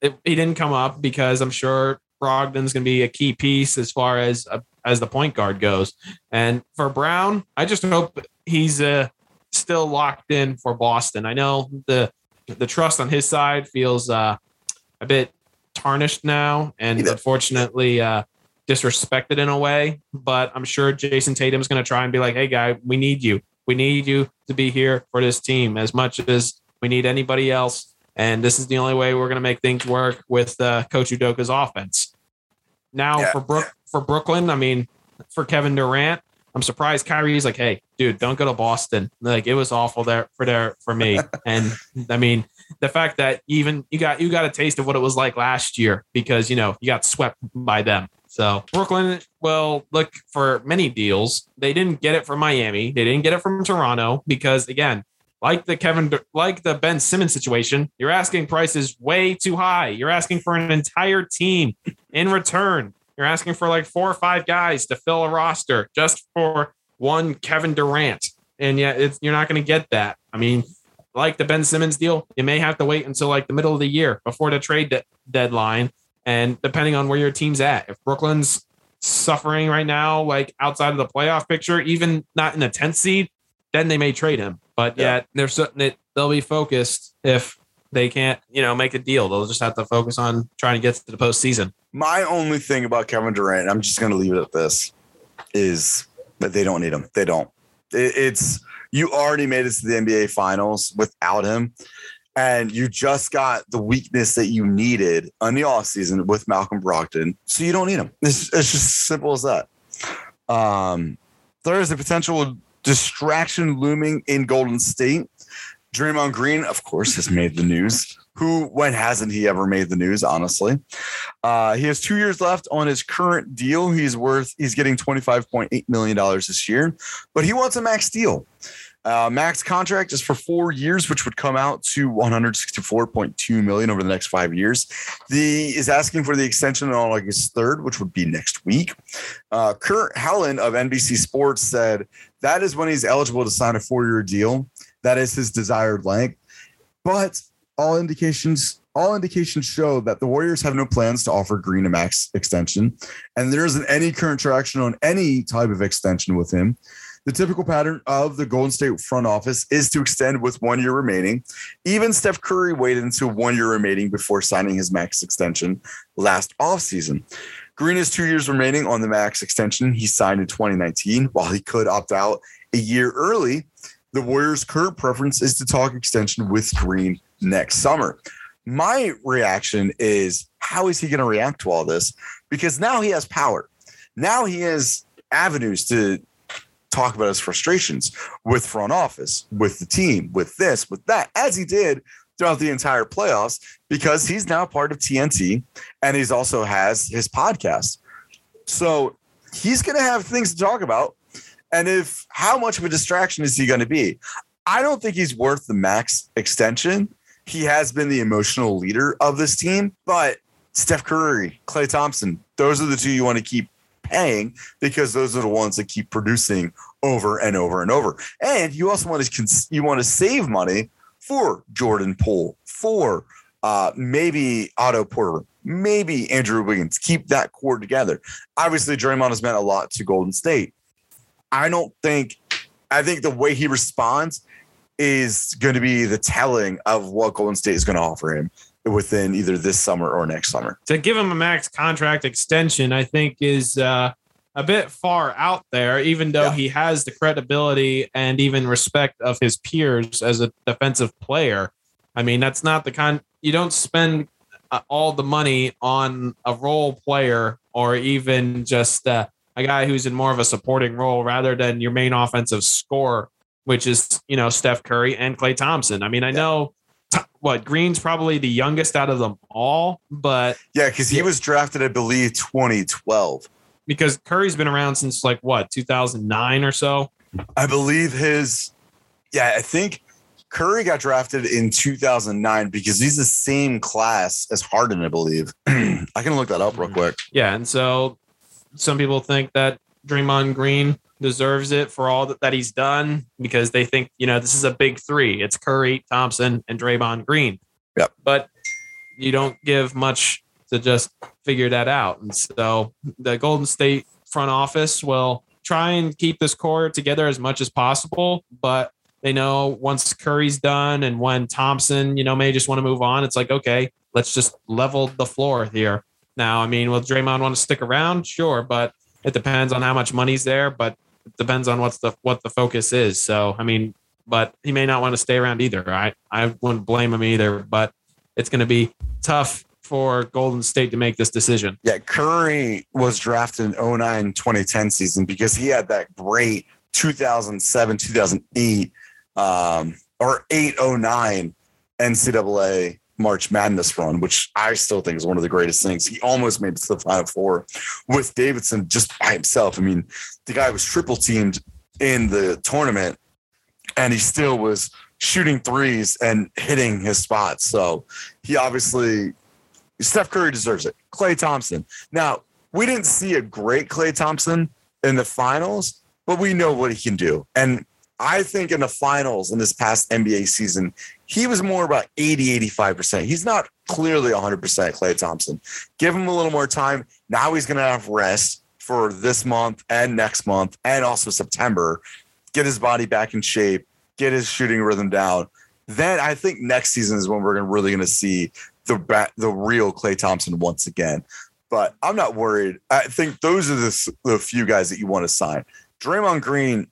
it, he didn't come up because I'm sure Brogdon's going to be a key piece as far as uh, as the point guard goes. And for Brown, I just hope he's uh, still locked in for Boston. I know the the trust on his side feels uh, a bit tarnished now, and Yeah. unfortunately uh, disrespected in a way. But I'm sure Jayson Tatum's going to try and be like, "Hey, guy, we need you. We need you to be here for this team as much as we need anybody else." And this is the only way we're going to make things work with uh, Coach Udoka's offense. Now Yeah. for Brook for Brooklyn, I mean, for Kevin Durant, I'm surprised Kyrie's like, "Hey, dude, don't go to Boston." Like it was awful there for there for me. [LAUGHS] and I mean, the fact that even you got you got a taste of what it was like last year because you know you got swept by them. So Brooklyn will look for many deals. They didn't get it from Miami. They didn't get it from Toronto because again, like the Kevin, like the Ben Simmons situation, you're asking prices way too high. You're asking for an entire team in return. You're asking for like four or five guys to fill a roster just for one Kevin Durant, and yet you're not going to get that. I mean, like the Ben Simmons deal, you may have to wait until like the middle of the year before the trade de- deadline, and depending on where your team's at, if Brooklyn's suffering right now, like outside of the playoff picture, even not in the tenth seed, then they may trade him. But Yeah. yet they're certain that they'll be focused if they can't, you know, make a deal. They'll just have to focus on trying to get to the postseason. My only thing about Kevin Durant, I'm just going to leave it at this, is that they don't need him. They don't. It, it's you already made it to the NBA Finals without him, and you just got the weakness that you needed on the offseason with Malcolm Brogdon. So you don't need him. It's, it's just simple as that. Um, there is a potential distraction looming in Golden State. Draymond Green, of course, has made the news. Who, when hasn't he ever made the news? Honestly, uh, he has two years left on his current deal. He's worth he's getting twenty five point eight million dollars this year, but he wants a max deal. Uh, max contract is for four years, which would come out to 164.2 million over the next five years. The is asking for the extension on August 3rd, which would be next week. Uh, Kurt Helin of NBC Sports said that is when he's eligible to sign a four-year deal. That is his desired length, but all indications all indications show that the Warriors have no plans to offer Green a max extension, and there isn't any current traction on any type of extension with him. The typical pattern of the Golden State front office is to extend with one year remaining. Even Steph Curry waited until one year remaining before signing his max extension last offseason. Green has two years remaining on the max extension he signed in 2019. While he could opt out a year early, the Warriors' current preference is to talk extension with Green next summer. My reaction is how is he going to react to all this? Because now he has power. Now he has avenues to talk about his frustrations with front office, with the team, with this, with that, as he did throughout the entire playoffs, because he's now part of TNT and he's also has his podcast. So he's going to have things to talk about. And if how much of a distraction is he going to be? I don't think he's worth the max extension. He has been the emotional leader of this team, but Steph Curry, Klay Thompson, those are the two you want to keep paying because those are the ones that keep producing over and over and over. And you also want to you want to save money for Jordan Poole, for uh, maybe Otto Porter, maybe Andrew Wiggins. Keep that core together. Obviously, Draymond has meant a lot to Golden State. I don't think. I think the way he responds is going to be the telling of what Golden State is going to offer him within either this summer or next summer. To give him a max contract extension, I think is uh, a bit far out there, even though Yeah. he has the credibility and even respect of his peers as a defensive player. I mean, that's not the kind you don't spend uh, all the money on a role player or even just uh, a guy who's in more of a supporting role rather than your main offensive scorer, which is, you know, Steph Curry and Klay Thompson. I mean, I know what Green's probably the youngest out of them all, but Yeah, because he Yeah. was drafted, I believe, 2012. Because Curry's been around since like what 2009 or so. I believe his, yeah, I think Curry got drafted in 2009 because he's the same class as Harden, I believe. [CLEARS THROAT] I can look that up real quick. Yeah, and so some people think that Draymond Green deserves it for all that, that he's done because they think you know this is a big three. It's Curry, Thompson, and Draymond Green. Yep. But you don't give much to just figure that out, and so the Golden State front office will try and keep this core together as much as possible, but they know once Curry's done and when Thompson, you know, may just want to move on, it's like, okay, let's just level the floor here. Now, I mean, will Draymond want to stick around? Sure, but it depends on how much money's there, but it depends on what's the what the focus is. So, I mean, but he may not want to stay around either. I I wouldn't blame him either, but it's going to be tough for Golden State to make this decision. Yeah, Curry was drafted in 09 2010 season because he had that great 2007 2008 um, or 809 NCAA March Madness run, which I still think is one of the greatest things. He almost made it to the Final Four with Davidson just by himself. I mean, the guy was triple teamed in the tournament and he still was shooting threes and hitting his spots. So he obviously, Steph Curry deserves it. Klay Thompson. Now, we didn't see a great Klay Thompson in the finals, but we know what he can do. And I think in the finals in this past NBA season, he was more about 80, 85%. He's not clearly 100% Klay Thompson. Give him a little more time. Now he's going to have rest for this month and next month and also September. Get his body back in shape, get his shooting rhythm down. then I think next season is when we're really going to see the the real Klay Thompson once again. But I'm not worried. I think those are the, the few guys that you want to sign. Draymond Green,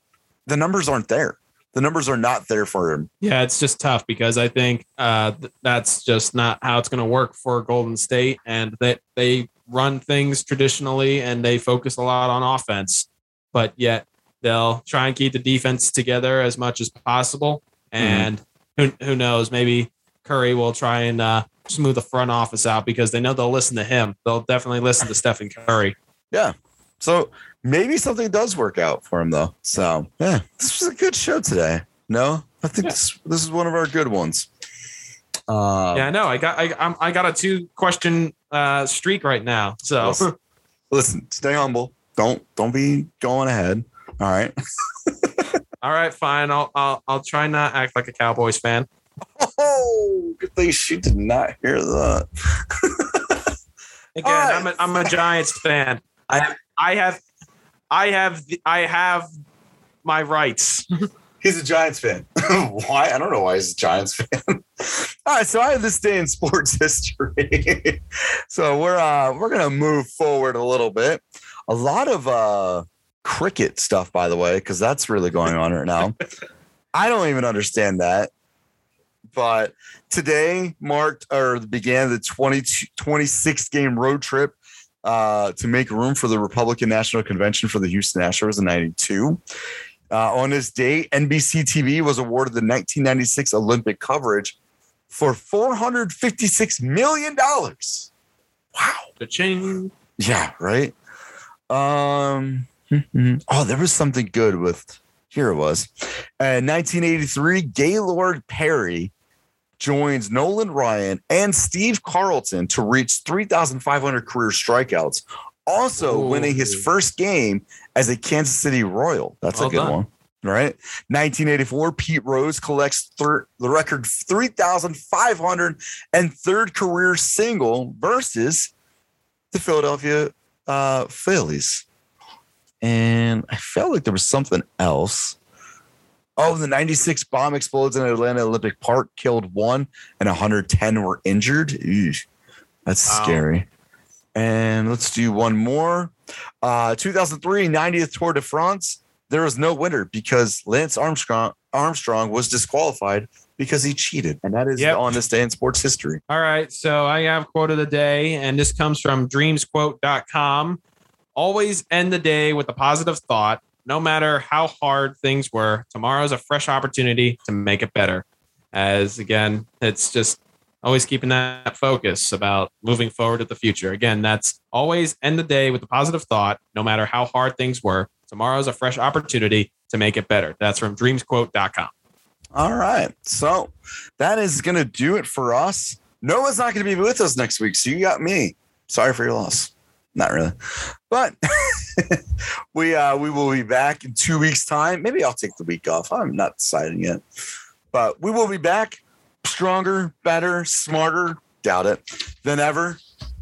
the numbers aren't there. The numbers are not there for him. Yeah, it's just tough because I think uh, th- that's just not how it's going to work for Golden State, and that they run things traditionally and they focus a lot on offense, but yet they'll try and keep the defense together as much as possible. And who who knows, maybe Curry will try and uh, smooth the front office out because they know they'll listen to him. They'll definitely listen to Stephen Curry. Yeah. So maybe something does work out for him though. So yeah, this was a good show today. No, I think Yeah. this, this is one of our good ones. Uh, yeah, I know. I got I I'm, I got a two question uh, streak right now. So Listen. Listen, stay humble. Don't don't be going ahead. All right. [LAUGHS] all right, fine. I'll I'll I'll try not act like a Cowboys fan. Oh, good thing she did not hear that. Again, right. I'm a, I'm a Giants fan. I have I have I have the, I have my rights. He's a Giants fan. [LAUGHS] why? I don't know why he's a Giants fan. All right, so I have this day in sports [LAUGHS] history. so we're uh we're gonna move forward a little bit. A lot of uh cricket stuff, by the way, because that's really going on right now. I don't even understand that. But today marked or began the 20, 26 game road trip uh, to make room for the Republican National Convention for the Houston Astros in 92. Uh, on this date, NBC TV was awarded the 1996 Olympic coverage for $456 million. Wow. Cha-ching. Yeah, right. Um, oh, there was something good with here it was. Uh, 1983, Gaylord Perry joins Nolan Ryan and Steve Carlton to reach 3,500 career strikeouts, also Ooh. winning his first game as a Kansas City Royal. That's Well a good done. one. Right. 1984, Pete Rose collects thir- the record 3,500 and third career single versus the Philadelphia uh, Phillies. And I felt like there was something else. Oh, the 96 bomb explodes in Atlanta Olympic Park, killed one, and 110 were injured. Eesh, that's Wow. scary. And let's do one more. Uh, 2003 90th Tour de France. There was no winner because Lance Armstrong Armstrong was disqualified because he cheated. And that is Yep. on this day in sports history. All right, so I have quote of the day, and this comes from dreamsquote.com. Always end the day with a positive thought. No matter how hard things were, tomorrow's a fresh opportunity to make it better. As again, it's just always keeping that focus about moving forward to the future. Again, that's always end the day with a positive thought. No matter how hard things were, tomorrow's a fresh opportunity to make it better. That's from dreamsquote.com. All right. So that is going to do it for us. Noah's not going to be with us next week. So you got me. Sorry for your loss. Not really. But [LAUGHS] we uh we will be back in two weeks' time. Maybe I'll take the week off. I'm not deciding yet. But we will be back stronger, better, smarter, doubt it, than ever.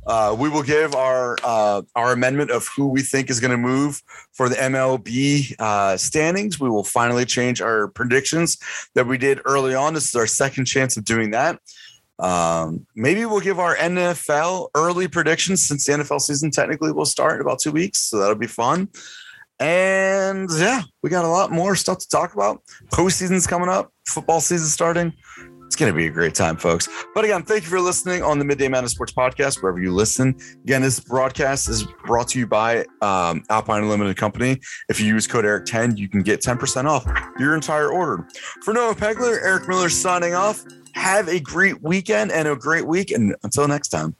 Uh, we will give our uh, our amendment of who we think is going to move for the MLB uh, standings. We will finally change our predictions that we did early on. This is our second chance of doing that. Um, maybe we'll give our NFL early predictions since the NFL season technically will start in about two weeks. So that'll be fun. And yeah, we got a lot more stuff to talk about. Postseason's coming up, football season starting. It's going to be a great time, folks. But again, thank you for listening on the Midday Madness Sports Podcast, wherever you listen. Again, this broadcast is brought to you by um, Alpine Unlimited Company. If you use code Eric10, you can get 10% off your entire order. For Noah Pegler, Eric Miller signing off. Have a great weekend and a great week. And until next time.